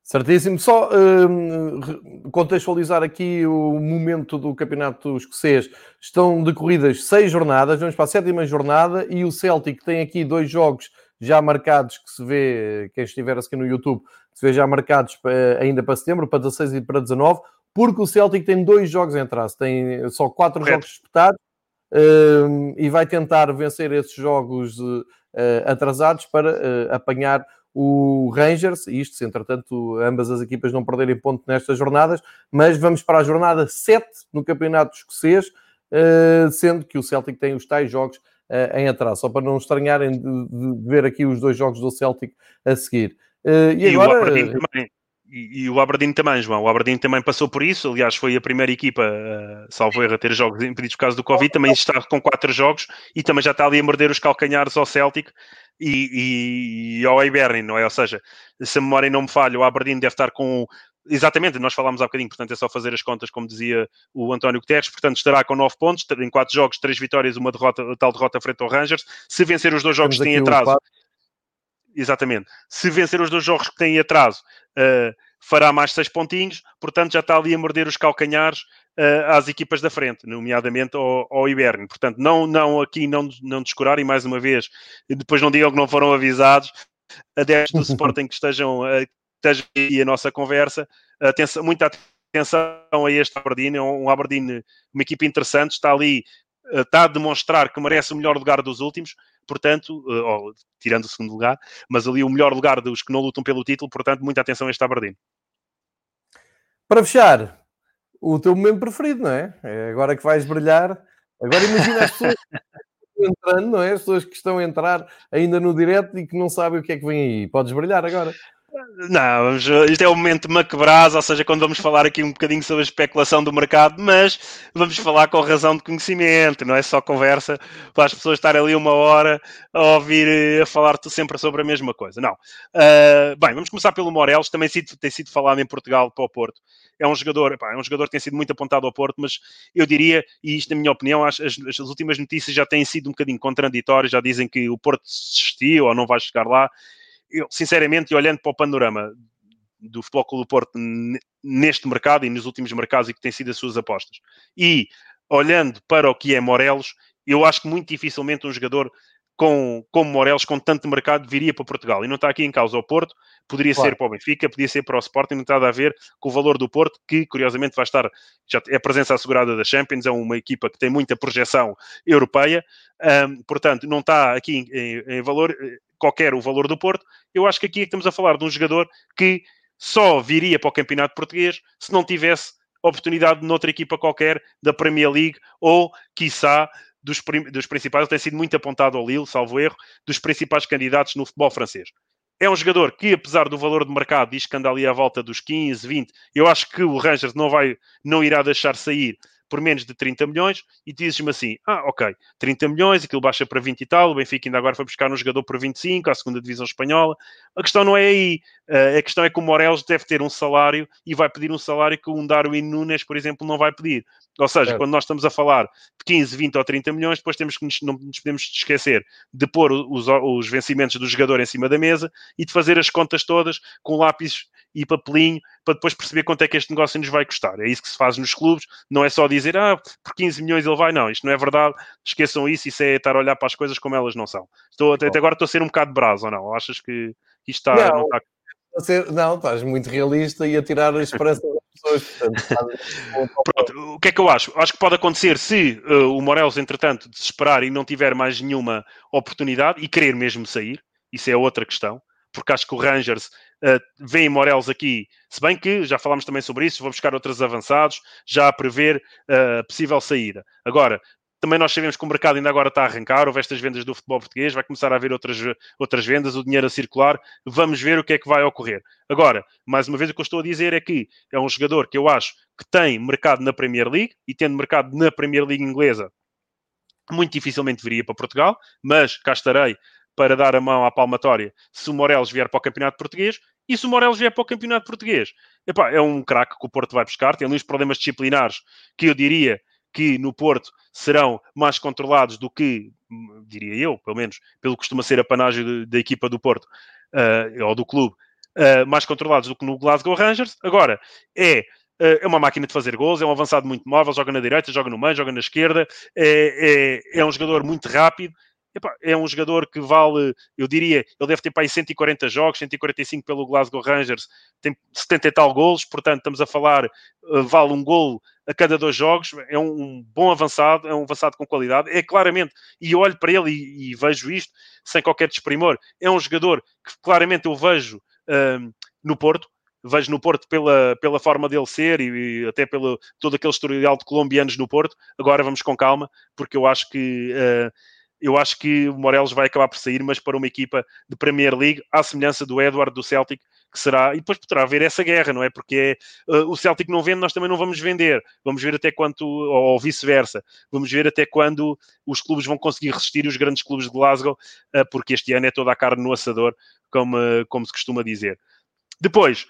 Certíssimo. Só uh, contextualizar aqui o momento do campeonato escocês. Estão decorridas seis jornadas, vamos para a sétima jornada e o Celtic tem aqui dois jogos já marcados que se vê, quem estiver aqui no YouTube, se vê já marcados para, ainda para setembro, para 16 e para 19, porque o Celtic tem dois jogos em atraso, tem só quatro Correto. jogos disputados uh, e vai tentar vencer esses jogos uh, atrasados para uh, apanhar o Rangers, isto se entretanto ambas as equipas não perderem ponto nestas jornadas, mas vamos para a jornada 7 no Campeonato Escocês, eh, sendo que o Celtic tem os tais jogos eh, em atraso, só para não estranharem de, ver aqui os dois jogos do Celtic a seguir. Eh, e, e agora... O Aberdeen também. E, e, o Aberdeen também, João. O Aberdeen também passou por isso. Aliás, foi a primeira equipa, uh, salvo erro, a ter jogos impedidos por causa do Covid. Também está com quatro jogos e também já está ali a morder os calcanhares ao Celtic e, e, e ao Hibernian, não é? Ou seja, se a memória não me falha, o Aberdeen deve estar com Exatamente, nós falámos há bocadinho, portanto é só fazer as contas, como dizia o António Guterres, portanto estará com 9 pontos, em 4 jogos, 3 vitórias, uma derrota, tal derrota frente ao Rangers. Se vencer os dois jogos que têm atraso, exatamente, se vencer os dois jogos que têm atraso, uh, fará mais 6 pontinhos, portanto já está ali a morder os calcanhares uh, às equipas da frente, nomeadamente ao, ao Iberno. Portanto, não, não aqui não, não descurar, e mais uma vez, depois não digam que não foram avisados, adeptos do Sporting que estejam, uh, estejam a nossa conversa, atenção, muita atenção a este Aberdeen, é um Aberdeen, uma equipa interessante, está ali, uh, está a demonstrar que merece o melhor lugar dos últimos, portanto, uh, tirando o segundo lugar, mas ali o melhor lugar dos que não lutam pelo título, portanto, muita atenção a este Aberdeen. Para fechar, o teu momento preferido, não é? É agora que vais brilhar. Agora imagina as pessoas entrando, não é? As pessoas que estão a entrar ainda no direto e que não sabem o que é que vem aí. Podes brilhar agora. Não, isto é o momento macabraz, ou seja, quando vamos falar aqui um bocadinho sobre a especulação do mercado, mas vamos falar com razão de conhecimento, não é só conversa para as pessoas estarem ali uma hora a ouvir, a falar sempre sobre a mesma coisa. Não. Uh, bem, vamos começar pelo Morelos, também tem sido falado em Portugal para o Porto. É um jogador, é um jogador que tem sido muito apontado ao Porto, mas eu diria, e isto na minha opinião, as, as, as últimas notícias já têm sido um bocadinho contraditórias, já dizem que o Porto desistiu ou não vai chegar lá eu, sinceramente, olhando para o panorama do Futebol Clube do Porto neste mercado e nos últimos mercados e que têm sido as suas apostas, e olhando para o que é Morelos, eu acho que muito dificilmente um jogador com, como Morelos, com tanto mercado, viria para Portugal. E não está aqui em causa o Porto, poderia claro. ser para o Benfica, podia ser para o Sporting, não está a ver com o valor do Porto, que curiosamente vai estar, já é a presença assegurada da Champions, é uma equipa que tem muita projeção europeia, um, portanto, não está aqui em, em, valor eh, qualquer o valor do Porto. Eu acho que aqui estamos a falar de um jogador que só viria para o campeonato português se não tivesse oportunidade noutra equipa qualquer da Premier League ou, quiçá, dos, dos principais, ele tem sido muito apontado ao Lille, salvo erro, dos principais candidatos no futebol francês. É um jogador que, apesar do valor de mercado, diz que anda ali à volta dos 15, 20, eu acho que o Rangers não, vai, não irá deixar sair por menos de 30 milhões e dizes-me assim: ah, ok, 30 milhões, aquilo baixa para 20 e tal, o Benfica ainda agora foi buscar um jogador por 25 à segunda divisão espanhola. A questão não é aí. Uh, a questão é que o Morelos deve ter um salário e vai pedir um salário que um Darwin Nunes, por exemplo, não vai pedir. Ou seja, é. quando nós estamos a falar de 15, 20 ou 30 milhões, depois temos que nos, não nos podemos esquecer de pôr os, os vencimentos do jogador em cima da mesa e de fazer as contas todas com lápis e papelinho para depois perceber quanto é que este negócio nos vai custar. É isso que se faz nos clubes, não é só dizer, ah, por 15 milhões ele vai, não, isto não é verdade, esqueçam isso, isso é estar a olhar para as coisas como elas não são. Estou, até, agora estou a ser um bocado brasa ou não? Achas que isto está... Não, não, está... não estás muito realista e a tirar a esperança das pessoas. Pronto, o que é que eu acho? Acho que pode acontecer se uh, o Morelos, entretanto, desesperar e não tiver mais nenhuma oportunidade e querer mesmo sair, isso é outra questão, porque acho que o Rangers uh, vem Morelos aqui, se bem que já falámos também sobre isso, vou buscar outros avançados, já a prever uh, possível saída. Agora, também nós sabemos que o mercado ainda agora está a arrancar, houve estas vendas do futebol português, vai começar a haver outras, outras vendas, o dinheiro a circular, vamos ver o que é que vai ocorrer. Agora, mais uma vez, o que eu estou a dizer é que é um jogador que eu acho que tem mercado na Premier League, e tendo mercado na Premier League inglesa, muito dificilmente viria para Portugal, mas cá estarei para dar a mão à palmatória se o Morelos vier para o Campeonato Português. E se o Morelos vier para o Campeonato Português, epá, é um craque que o Porto vai buscar. Tem ali uns problemas disciplinares que eu diria que no Porto serão mais controlados do que, diria eu, pelo menos, pelo que costuma ser a panagem da equipa do Porto uh, ou do clube, uh, mais controlados do que no Glasgow Rangers. Agora, é é uma máquina de fazer gols, é um avançado muito móvel, joga na direita, joga no meio, joga na esquerda, é, é, é um jogador muito rápido, Epá, é um jogador que vale, eu diria, ele deve ter para aí 140 jogos, 145 pelo Glasgow Rangers, tem 70 e tal golos, portanto estamos a falar, uh, vale um gol a cada dois jogos, é um, um, bom avançado, é um avançado com qualidade, é claramente, e olho para ele e, e, vejo isto sem qualquer desprimor, é um jogador que claramente eu vejo uh, no Porto, vejo no Porto pela, pela forma dele ser e, e, até pelo todo aquele historial de colombianos no Porto. Agora vamos com calma, porque eu acho que uh, eu acho que o Morelos vai acabar por sair, mas para uma equipa de Premier League, à semelhança do Edward do Celtic, que será, e depois poderá haver essa guerra, não é? Porque é, uh, o Celtic não vende, nós também não vamos vender. Vamos ver até quanto, ou, ou vice-versa, vamos ver até quando os clubes vão conseguir resistir, os grandes clubes de Glasgow, uh, porque este ano é toda a carne no assador, como, uh, como se costuma dizer. Depois,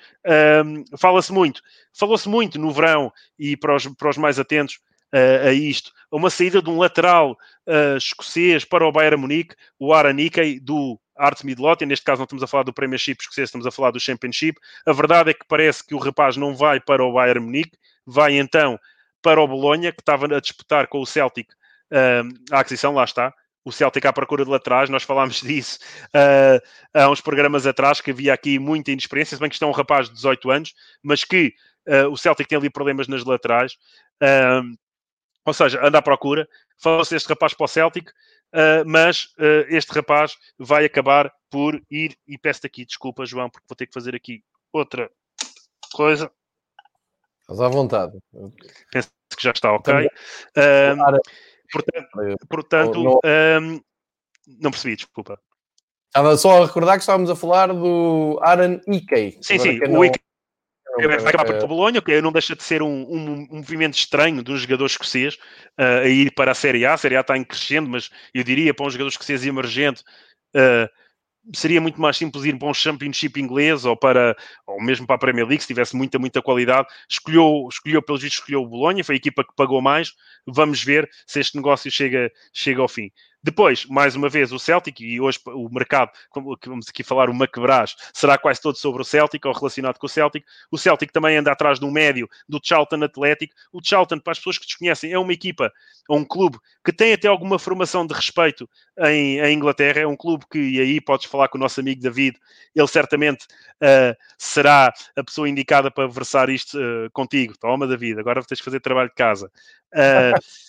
um, fala-se muito, falou-se muito no verão e para os, para os mais atentos, a isto. Uma saída de um lateral uh, escocês para o Bayern Munique, o Aranikey, do Art Midlothian, neste caso não estamos a falar do Premiership escocês, estamos a falar do Championship. A verdade é que parece que o rapaz não vai para o Bayern Munique, vai então para o Bolonha, que estava a disputar com o Celtic a aquisição, lá está, o Celtic à procura de laterais, nós falámos disso uh, há uns programas atrás, que havia aqui muita inexperiência, se bem que isto é um rapaz de 18 anos, mas que uh, o Celtic tem ali problemas nas laterais. Uh, ou seja, anda à procura, falou-se este rapaz para o Celtic, uh, mas uh, este rapaz vai acabar por ir, e peço-te aqui desculpa, João, porque vou ter que fazer aqui outra coisa. Estás à vontade. Penso que já está ok. Uh, portanto, portanto não, não percebi, desculpa. Estava só a recordar que estávamos a falar do Aaron Ike. Sim, sim, o não- Ike vai acabar por Bolonha, que não deixa de ser um, um- um movimento estranho de um jogador escocês eh, a ir para a Série A. A Série A está em crescendo, mas eu diria para um jogador escocês emergente eh, seria muito mais simples ir para um Championship inglês ou para ou mesmo para a Premier League se tivesse muita, muita qualidade. Escolheu, escolheu pelos vistos, escolheu o Bolonha, foi a equipa que pagou mais. Vamos ver se este negócio chega, chega ao fim. Depois, mais uma vez, o Celtic, e hoje o mercado, como vamos aqui falar, o Macbrás, será quase todo sobre o Celtic ou relacionado com o Celtic. O Celtic também anda atrás um médio do Charlton Atlético. O Charlton, para as pessoas que desconhecem, é uma equipa, é um clube que tem até alguma formação de respeito em, em Inglaterra. É um clube que, e aí podes falar com o nosso amigo David, ele certamente ah, será a pessoa indicada para versar isto ah, contigo. Toma, David, agora tens que fazer trabalho de casa. Va-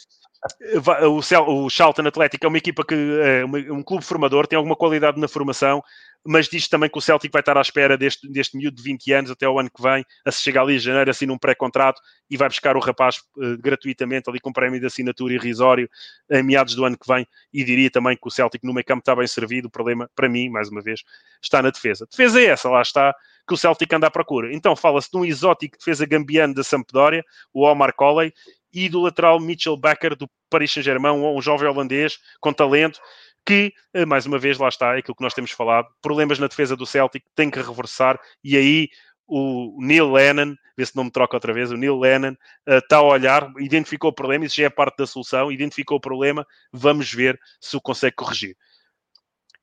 o, Cel- o Charlton Atlético é uma equipa que é um clube formador, tem alguma qualidade na formação, mas diz também que o Celtic vai estar à espera deste, deste miúdo de 20 anos até o ano que vem, a se chegar ali em janeiro, assim num pré-contrato, e vai buscar o rapaz eh, gratuitamente ali com prémio de assinatura irrisório em meados do ano que vem, e diria também que o Celtic no meio campo está bem servido, o problema, para mim, mais uma vez, está na defesa. Defesa é essa, lá está, que o Celtic anda à procura. Então fala-se de um exótico defesa gambiano da Sampdoria, o Omar Colley, e do lateral Mitchell Becker do Paris Saint-Germain, um, jovem holandês com talento, que, eh, mais uma vez, lá está, é aquilo que nós temos falado, problemas na defesa do Celtic, tem que reversar, e aí o Neil Lennon, vê se não me troca outra vez, o Neil Lennon eh, está a olhar, identificou o problema, isso já é parte da solução, identificou o problema, vamos ver se o consegue corrigir.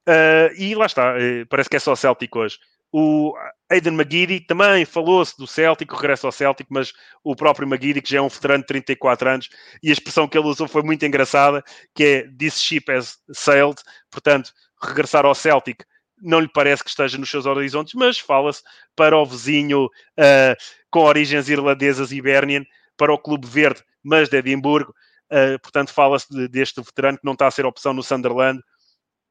Eh, e lá está, eh, parece que é só Celtic hoje. O Aidan McGeady também falou-se do Celtic, regresso ao Celtic, mas o próprio McGeady, que já é um veterano de 34 anos, e a expressão que ele usou foi muito engraçada, que é This ship has sailed, portanto, regressar ao Celtic não lhe parece que esteja nos seus horizontes, mas fala-se para o vizinho ah, com origens irlandesas Hibernian, para o Clube Verde, mas de Edimburgo, Ah, portanto, fala-se de- deste veterano que não está a ser opção no Sunderland,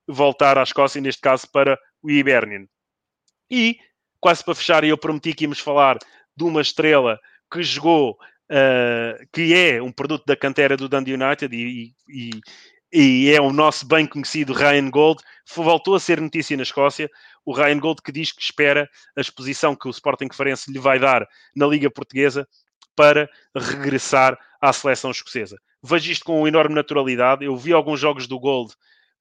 voltar à Escócia, neste caso para o Hibernian. E, quase para fechar, eu prometi que íamos falar de uma estrela que jogou, uh, que é um produto da cantera do Dundee United e, e, e é o nosso bem conhecido Ryan Gold. Voltou a ser notícia na Escócia. O Ryan Gold que diz que espera a exposição que o Sporting Farense lhe vai dar na Liga Portuguesa para regressar à seleção escocesa. Vejo isto com enorme naturalidade. Eu vi alguns jogos do Gold,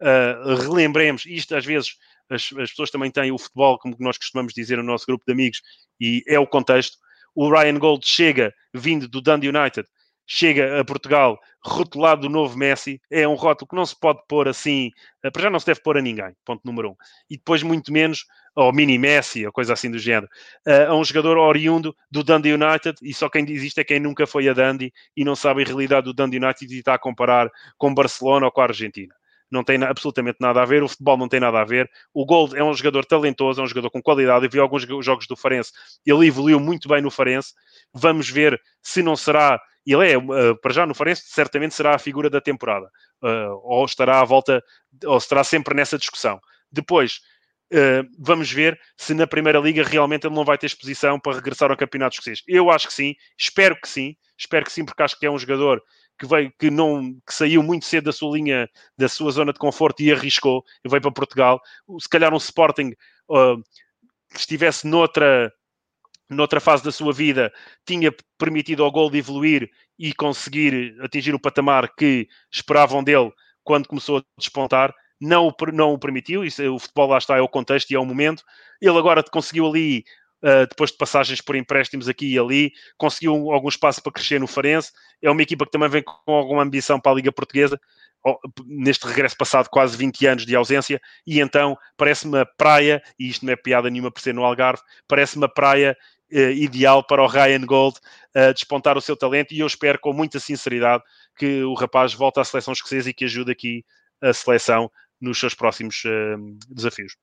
uh, relembremos, isto às vezes as, as pessoas também têm o futebol, como nós costumamos dizer no nosso grupo de amigos, e é o contexto. O Ryan Gold chega, vindo do Dundee United, chega a Portugal rotulado do novo Messi. É um rótulo que não se pode pôr assim, eh, para já não se deve pôr a ninguém, ponto número um. E depois, muito menos, ao mini Messi, ou coisa assim do género. Eh, a um jogador oriundo do Dundee United, e só quem diz isto é quem nunca foi a Dundee e não sabe a realidade do Dundee United e está a comparar com Barcelona ou com a Argentina não tem absolutamente nada a ver, o futebol não tem nada a ver. O Gold é um jogador talentoso, é um jogador com qualidade. Eu vi alguns jo- jogos do Farense, ele evoluiu muito bem no Farense. Vamos ver se não será. Ele é, eh, para já no Farense, certamente será a figura da temporada, eh, ou estará à volta, ou estará sempre nessa discussão. Depois, eh, vamos ver se na Primeira Liga realmente ele não vai ter exposição para regressar ao Campeonato Escocês. Eu acho que sim, espero que sim, espero que sim, porque acho que é um jogador que veio, que não, que saiu muito cedo da sua linha, da sua zona de conforto e arriscou, e veio para Portugal. Se calhar um Sporting uh, que estivesse noutra, noutra fase da sua vida, tinha permitido ao gol de evoluir e conseguir atingir o patamar que esperavam dele quando começou a despontar. Não não o permitiu, isso, é- o futebol lá está, é o contexto e é o momento. Ele agora conseguiu ali, uh, depois de passagens por empréstimos aqui e ali, conseguiu algum espaço para crescer no Farense. É uma equipa que também vem com alguma ambição para a Liga Portuguesa, neste regresso passado quase 20 anos de ausência, e então parece-me a praia, e isto não é piada nenhuma por ser no Algarve, parece-me a praia eh, ideal para o Ryan Gold eh, despontar o seu talento, e eu espero com muita sinceridade que o rapaz volte à seleção escocesa e que ajude aqui a seleção nos seus próximos eh, desafios.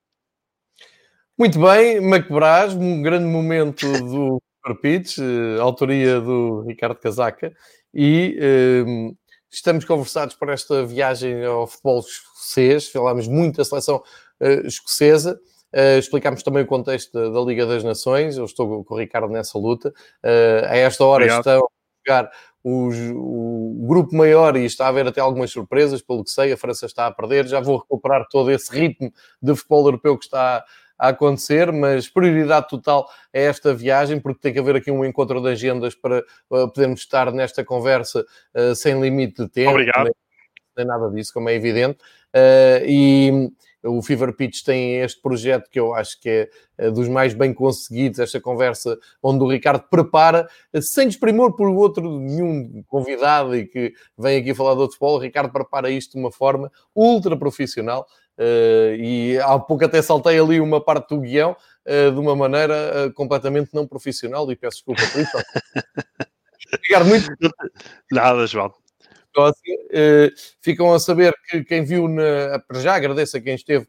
Muito bem, McBraz, um grande momento do Super Pitch, eh, autoria do Ricardo Casaca, e eh, estamos conversados por esta viagem ao futebol escocês, falámos muito da seleção eh, escocesa, eh, explicámos também o contexto da, da Liga das Nações, eu estou com o Ricardo nessa luta, Eh, a esta hora Obrigado. estão a jogar os, o grupo maior e está a haver até algumas surpresas, pelo que sei, a França está a perder. Já vou recuperar todo esse ritmo de futebol europeu que está a acontecer, mas prioridade total é esta viagem, porque tem que haver aqui um encontro de agendas para uh, podermos estar nesta conversa uh, sem limite de tempo. Obrigado. Nem, nem nada disso, como é evidente. Uh, e o Fever Pitch tem este projeto que eu acho que é, dos mais bem conseguidos, esta conversa onde o Ricardo prepara, sem desprimor por outro nenhum convidado e que vem aqui falar de outro futebol, o Ricardo prepara isto de uma forma ultra profissional e há pouco até saltei ali uma parte do guião uh, de uma maneira uh, completamente não profissional e peço desculpa por isso. Ricardo, muito... Nada, João. Escócia. Uh, ficam a saber que quem viu, na, já agradeço a quem esteve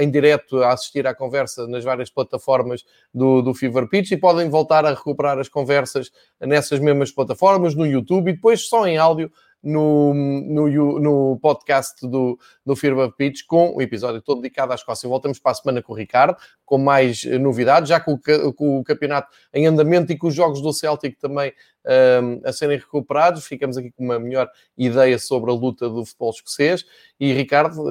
em direto a assistir à conversa nas várias plataformas do, do Fever Pitch e podem voltar a recuperar as conversas nessas mesmas plataformas, no YouTube e depois só em áudio no, no, no podcast do, do Firma Pitch com o episódio todo dedicado à Escócia. Voltamos para a semana com o Ricardo, com mais novidades, já com o, com o campeonato em andamento e com os jogos do Celtic também um, a serem recuperados. Ficamos aqui com uma melhor ideia sobre a luta do futebol escocês. E Ricardo,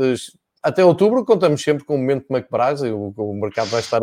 até outubro contamos sempre com o momento de McBride, o, o mercado vai estar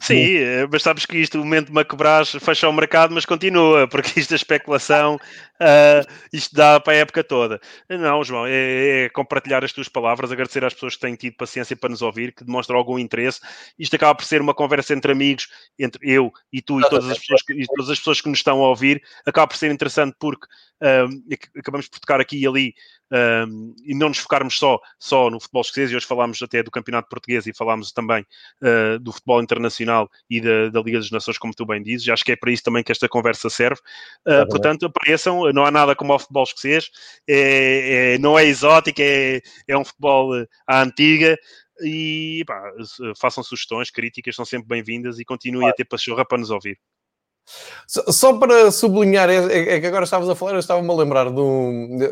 Sim, eh, mas sabes que isto, o momento de Macobras fecha o mercado, mas continua, porque isto é especulação, uh, isto dá para a época toda. Não, João, é, é, compartilhar as tuas palavras, agradecer às pessoas que têm tido paciência para nos ouvir, que demonstram algum interesse. Isto acaba por ser uma conversa entre amigos, entre eu e tu e todas as pessoas que, e todas as pessoas que nos estão a ouvir. Acaba por ser interessante porque uh, acabamos por tocar aqui e ali um, e não nos focarmos só, só no futebol escocês, e hoje falámos até do campeonato português e falámos também uh, do futebol internacional e da, da, Liga das Nações, como tu bem dizes, e acho que é para isso também que esta conversa serve. Uh, portanto, apareçam, não há nada como o futebol escocês, é, é, não é exótico, é, é um futebol à antiga, e pá, façam sugestões, críticas, são sempre bem-vindas e continuem a ter pachorra para nos ouvir. Só para sublinhar, é, é, é, que agora estavas a falar, eu estava-me a lembrar de, um, de,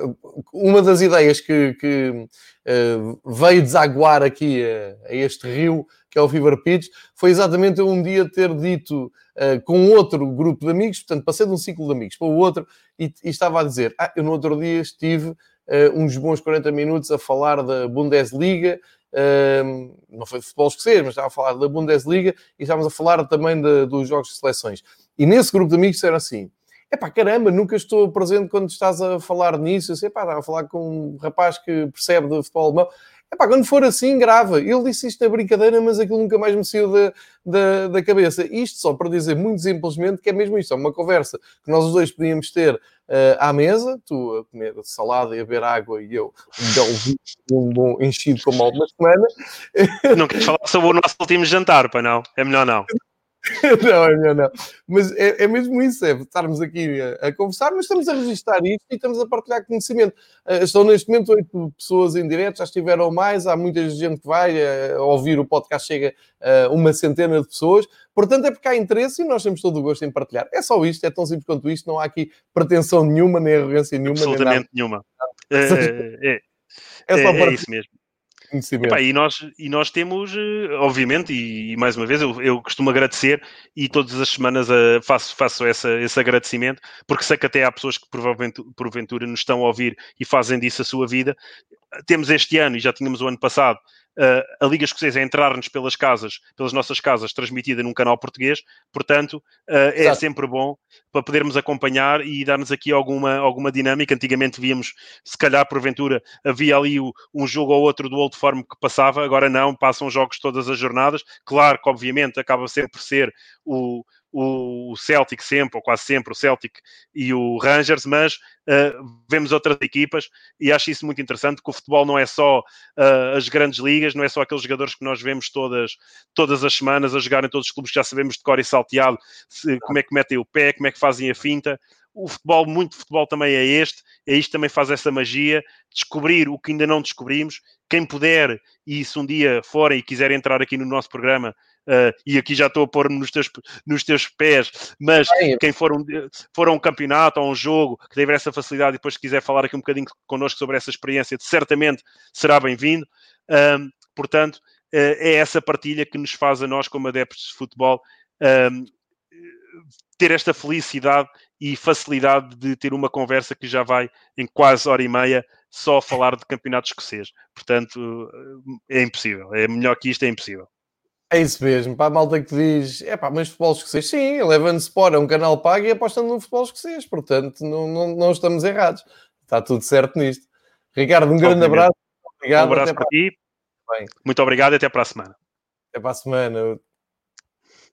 uma das ideias que, que uh, veio desaguar aqui a, a, este rio, que é o Fever Pitch, foi exatamente eu um dia ter dito uh, com outro grupo de amigos, portanto, passei de um ciclo de amigos para o outro, e, e estava a dizer: Ah, eu no outro dia estive uh, uns bons 40 minutos a falar da Bundesliga. Não foi de futebol escocês, mas estava a falar da Bundesliga e estávamos a falar também de, dos jogos de seleções. E nesse grupo de amigos disseram assim: é pá, caramba, nunca estou presente quando estás a falar nisso. Eu sei, pá, estava a falar com um rapaz que percebe de futebol alemão. É pá, quando for assim, grava. Ele disse isto na brincadeira, mas aquilo nunca mais me saiu da, da, da, cabeça. Isto só para dizer muito simplesmente que é mesmo isto: é uma conversa que nós os dois podíamos ter uh, à mesa, tu a comer salada e a beber água e eu um bom enchido como há uma semana. Não queres falar sobre o nosso último jantar, para não? É melhor não. não, é melhor não. Mas é, é mesmo isso, é estarmos aqui a, a, conversar, mas estamos a registrar isto e estamos a partilhar conhecimento. Uh, estão neste momento oito pessoas em direto, já estiveram mais, há muita gente que vai uh, ouvir o podcast, chega uh, uma centena de pessoas. Portanto, é porque há interesse e nós temos todo o gosto em partilhar. É só isto, é tão simples quanto isto, não há aqui pretensão nenhuma, nem arrogância nenhuma. Absolutamente nenhuma. É, é, é, só é, é isso mesmo conhecimento. Epá, e, nós, e nós temos, eh, obviamente, e, e mais uma vez eu, eu, costumo agradecer e todas as semanas uh, faço, faço essa, esse agradecimento, porque sei que até há pessoas que provavelmente, porventura nos estão a ouvir e fazem disso a sua vida. Temos este ano, e já tínhamos o ano passado, uh, a Liga Escocesa a entrar-nos pelas casas, pelas nossas casas, transmitida num canal português, portanto, uh, é sempre bom para podermos acompanhar e dar-nos aqui alguma, alguma dinâmica. Antigamente víamos, se calhar, porventura, havia ali um jogo ou outro do Old Firm que passava, agora não, passam jogos todas as jornadas. Claro que, obviamente, acaba sempre por ser o, o Celtic sempre, ou quase sempre, o Celtic e o Rangers, mas uh, vemos outras equipas e acho isso muito interessante, que o futebol não é só uh, as grandes ligas, não é só aqueles jogadores que nós vemos todas, todas as semanas a jogar em todos os clubes que já sabemos de cor e salteado, se, como é que metem o pé, como é que fazem a finta. O futebol, muito futebol também é este, é isto também faz essa magia, descobrir o que ainda não descobrimos. Quem puder, e se um dia forem e quiserem entrar aqui no nosso programa, Uh, e aqui já estou a pôr-me nos teus, nos teus pés, mas quem for, um, for a um campeonato ou um jogo que tiver essa facilidade e depois quiser falar aqui um bocadinho connosco sobre essa experiência, certamente será bem-vindo. Um, portanto, uh, é essa partilha que nos faz a nós, como adeptos de futebol, um, ter esta felicidade e facilidade de ter uma conversa que já vai em quase hora e meia só a falar de campeonato escocês. Portanto, é impossível. É melhor que isto, é impossível. É isso mesmo, para a malta que diz, é pá, mas futebol escocês, sim, Eleven Sport é um canal pago e apostando no futebol escocês, portanto, não, não, não estamos errados. Está tudo certo nisto. Ricardo, um grande abraço. Obrigado. Um abraço para ti. Bem. Muito obrigado e até para a semana. Até para a semana.